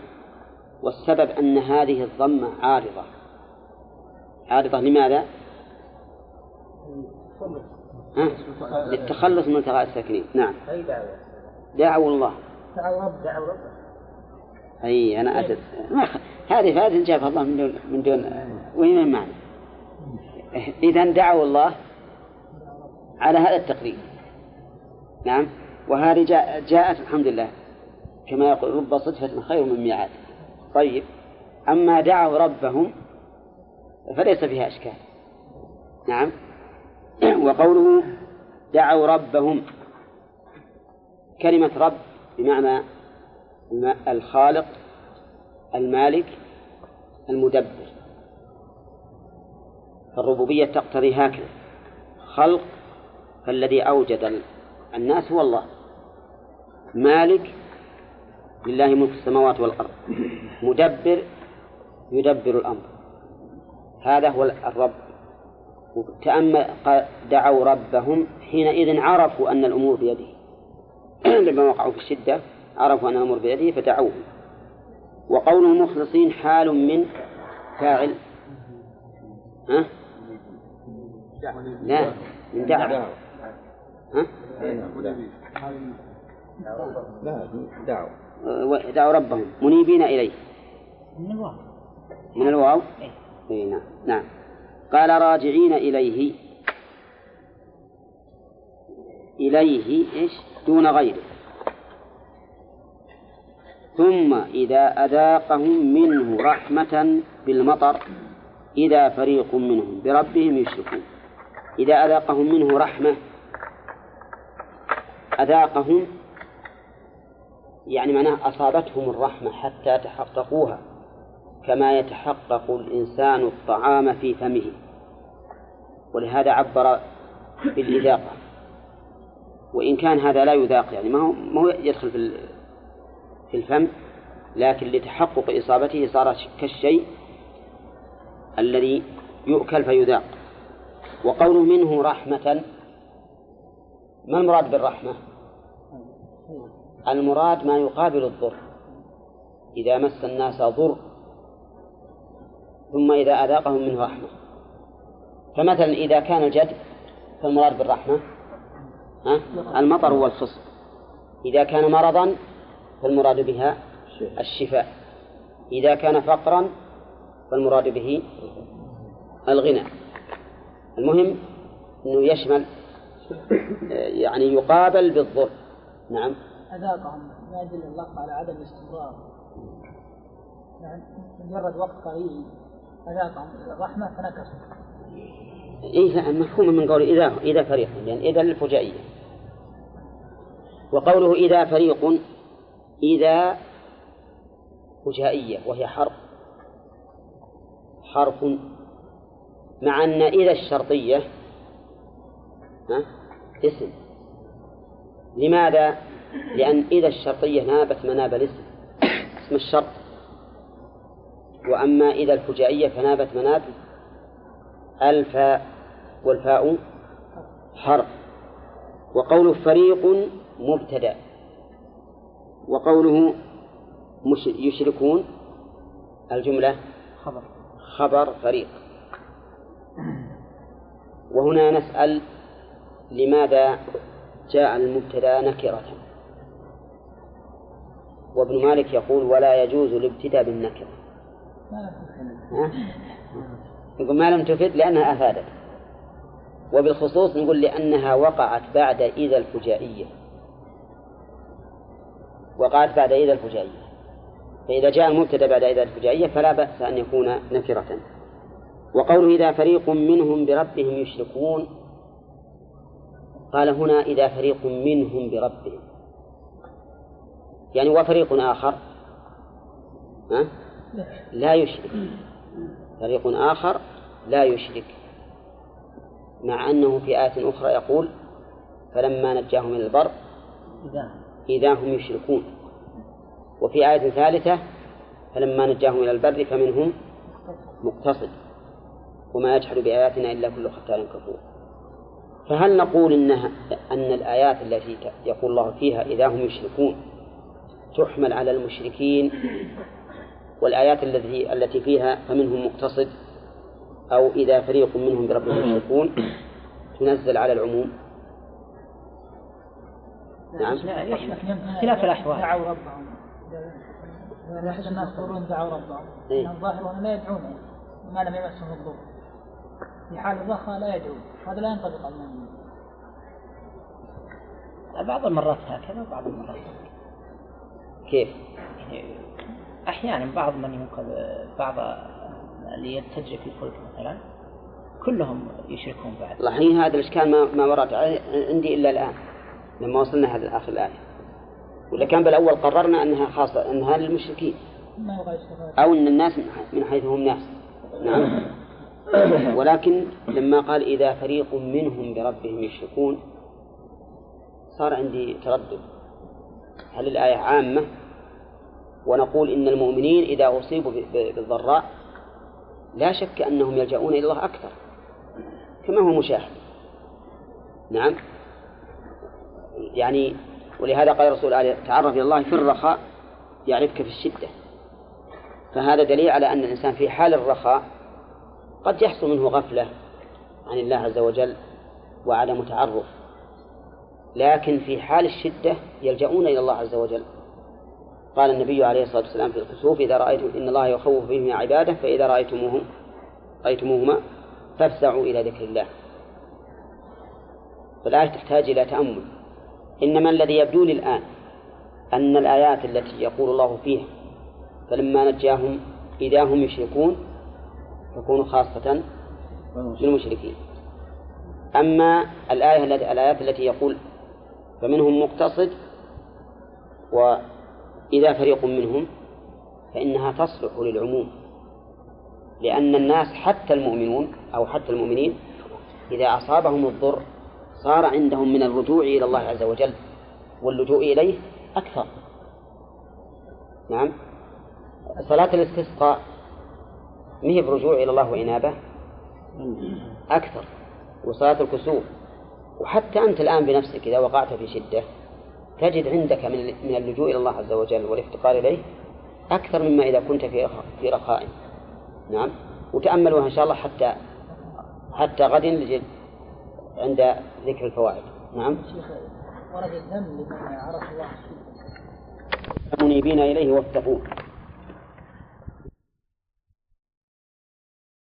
والسبب أن هذه الضمة عارضة. عارضة لماذا؟ ها؟ للتخلص من التقاء الساكنين. نعم. أي دعوة؟ دعوا الله. دعوا رب دعوا رب. أي أنا أدري. ما خ... هذه هذه جابها الله من دون من دون وين المعنى؟ إذا دعوا الله على هذا التقريب. نعم. وهذه جاء جاءت الحمد لله. كما يقول رب صدفة خير من ميعاد. طيب. أما دعوا ربهم فليس فيها إشكال. نعم. وقوله دعوا ربهم. كلمة رب بمعنى الخالق المالك المدبر. فالربوبية تقتضي هكذا. خلق فالذي أوجد الناس هو الله. مالك لله ملك السماوات والأرض. مدبر يدبر الأمر. هذا هو الرب. تأمل دعوا ربهم حينئذ عرفوا أن الأمور بيده. لما وقعوا في الشدة عرفوا أن الأمور بيده فدعوه وقول المخلصين حال من فاعل. ها؟ لا من دعوة. ها؟ دعوا دعوا ربهم. منيبين إليه. من الواو. من الواو؟ إيه. إيه نعم. نعم. قال راجعين إليه. إليه إيش؟ دون غيره. ثم إذا أذاقهم منه رحمة بالمطر إذا فريق منهم بربهم يشركون. إذا أذاقهم منه رحمة أذاقهم يعني معناه أصابتهم الرحمة حتى تحققوها كما يتحقق الإنسان الطعام في فمه. ولهذا عبر بالإذاقة. وإن كان هذا لا يذاق يعني ما هو ما هو يدخل في في الفم لكن لتحقق إصابته صار كالشيء الذي يؤكل فيذاق. وقوله منه رحمة ما المراد بالرحمة؟ المراد ما يقابل الضر. إذا مس الناس ضر ثم إذا أذاقهم منه رحمة. فمثلا إذا كان الجد فالمراد بالرحمة ها؟ المطر والفصل إذا كان مرضا فالمراد بها الشفاء. إذا كان فقرا فالمراد به الغنى. المهم أنه يشمل يعني يقابل بالضر. نعم. أذاقهم. ما يدل الله على عدم الاستمرار. يعني مجرد وقت قليل أذاقهم. الرحمة فنكسوا. إيه مفهوم من قول إذا إذا فريق. لأن إذا للفجائية. وقوله إذا فريق إذا فجائية وهي حرف. حرف. مع أن إذا الشرطية ها اسم. لماذا؟ لأن إذا الشرطية نابت مناب الاسم اسم الشرط. وأما إذا الفجائية فنابت مناب الفاء والفاء حرف. وقوله فريق مبتدأ. وقوله مش يشركون الجملة خبر. خبر فريق. وهنا نسأل لماذا جاء المبتدأ نكرة؟ وابن مالك يقول ولا يجوز الابتداء بالنكرة ها؟ يقول ما لم تفد لأنها أفادت. وبالخصوص نقول لأنها وقعت بعد إذا الفجائية. وقعت بعد إذا الفجائية. فإذا جاء المبتدأ بعد إذا الفجائية فلا بأس أن يكون نكرة. وقوله إذا فريق منهم بربهم يشركون قال هنا إذا فريق منهم بربهم. يعني وفريق آخر. ها؟ لا يشرك. فريق آخر لا يشرك. مع أنه في آية أخرى يقول فلما نجاهم من البر إذا هم يشركون. وفي آية ثالثة فلما نجاهم إلى البر فمنهم مقتصد. وما يجحد بآياتنا إلا كل ختار كفور. فهل نقول إنها أن الآيات التي يقول الله فيها إذا هم يشركون تحمل على المشركين والآيات التي التي فيها فمنهم مقتصد أو إذا فريق منهم بربهم يشركون تنزل على العموم. نعم. اختلاف الأحوال. دعوا ربهم. الناس يقولون دعوا ربهم. إيه. إنهم ظاهرون لا يدعون ما لم يمسهم الضر في حال الرخاء لا يدعون. هذا لا ينطبق على بعض المرات هكذا وبعض المرات. هكذا. كيف؟ يعني أحيانا بعض من ينقذ بعض اللي تجري في الفلك مثلا كلهم يشركون بعد. الحين هذا الإشكال ما, ما ورد عندي إلا الآن لما وصلنا هذا آخر الآية. ولا كان بالأول قررنا أنها خاصة أنها للمشركين ما يبغى يشتغل أو أن الناس من حيث هم ناس. نعم. ولكن لما قال إذا فريق منهم بربهم يشركون صار عندي تردد. هل الآية عامة؟ ونقول إن المؤمنين إذا أصيبوا بالضراء لا شك أنهم يلجؤون إلى الله أكثر كما هو مشاهد. نعم. يعني ولهذا قال الرسول عليه تعرف إلى الله في الرخاء يعرفك في الشدة. فهذا دليل على أن الإنسان في حال الرخاء قد يحصل منه غفلة عن الله عز وجل وعدم تعرف. لكن في حال الشدة يلجؤون إلى الله عز وجل. قال النبي عليه الصلاة والسلام في الكسوف إذا رأيتم إن الله يخوف بهم عباده فإذا رأيتموهم رأيتموهما فافزعوا إلى ذكر الله. فالآية تحتاج إلى تأمل. إنما الذي يبدو لي الآن أن الآيات التي يقول الله فيها فلما نجاهم إذا هم يشركون تكون خاصة بالمشركين. أما الآية التي الآيات التي يقول فمنهم مقتصد وإذا فريق منهم فإنها تصلح للعموم لأن الناس حتى المؤمنون أو حتى المؤمنين إذا أصابهم الضر صار عندهم من الرجوع إلى الله عز وجل واللجوء إليه أكثر. نعم. صلاة الاستسقاء ما هي برجوع إلى الله وإنابة؟ أكثر. وصلاة الكسوف. وحتى أنت الآن بنفسك إذا وقعت في شدة تجد عندك من من اللجوء إلى الله عز وجل والافتقار إليه أكثر مما إذا كنت في رخاء في رخاء. نعم. وتأملوها إن شاء الله حتى حتى غد لجل عند ذكر الفوائد. نعم. شيخ ورد الذم لمن عرف الله منيبين إليه واتقوه.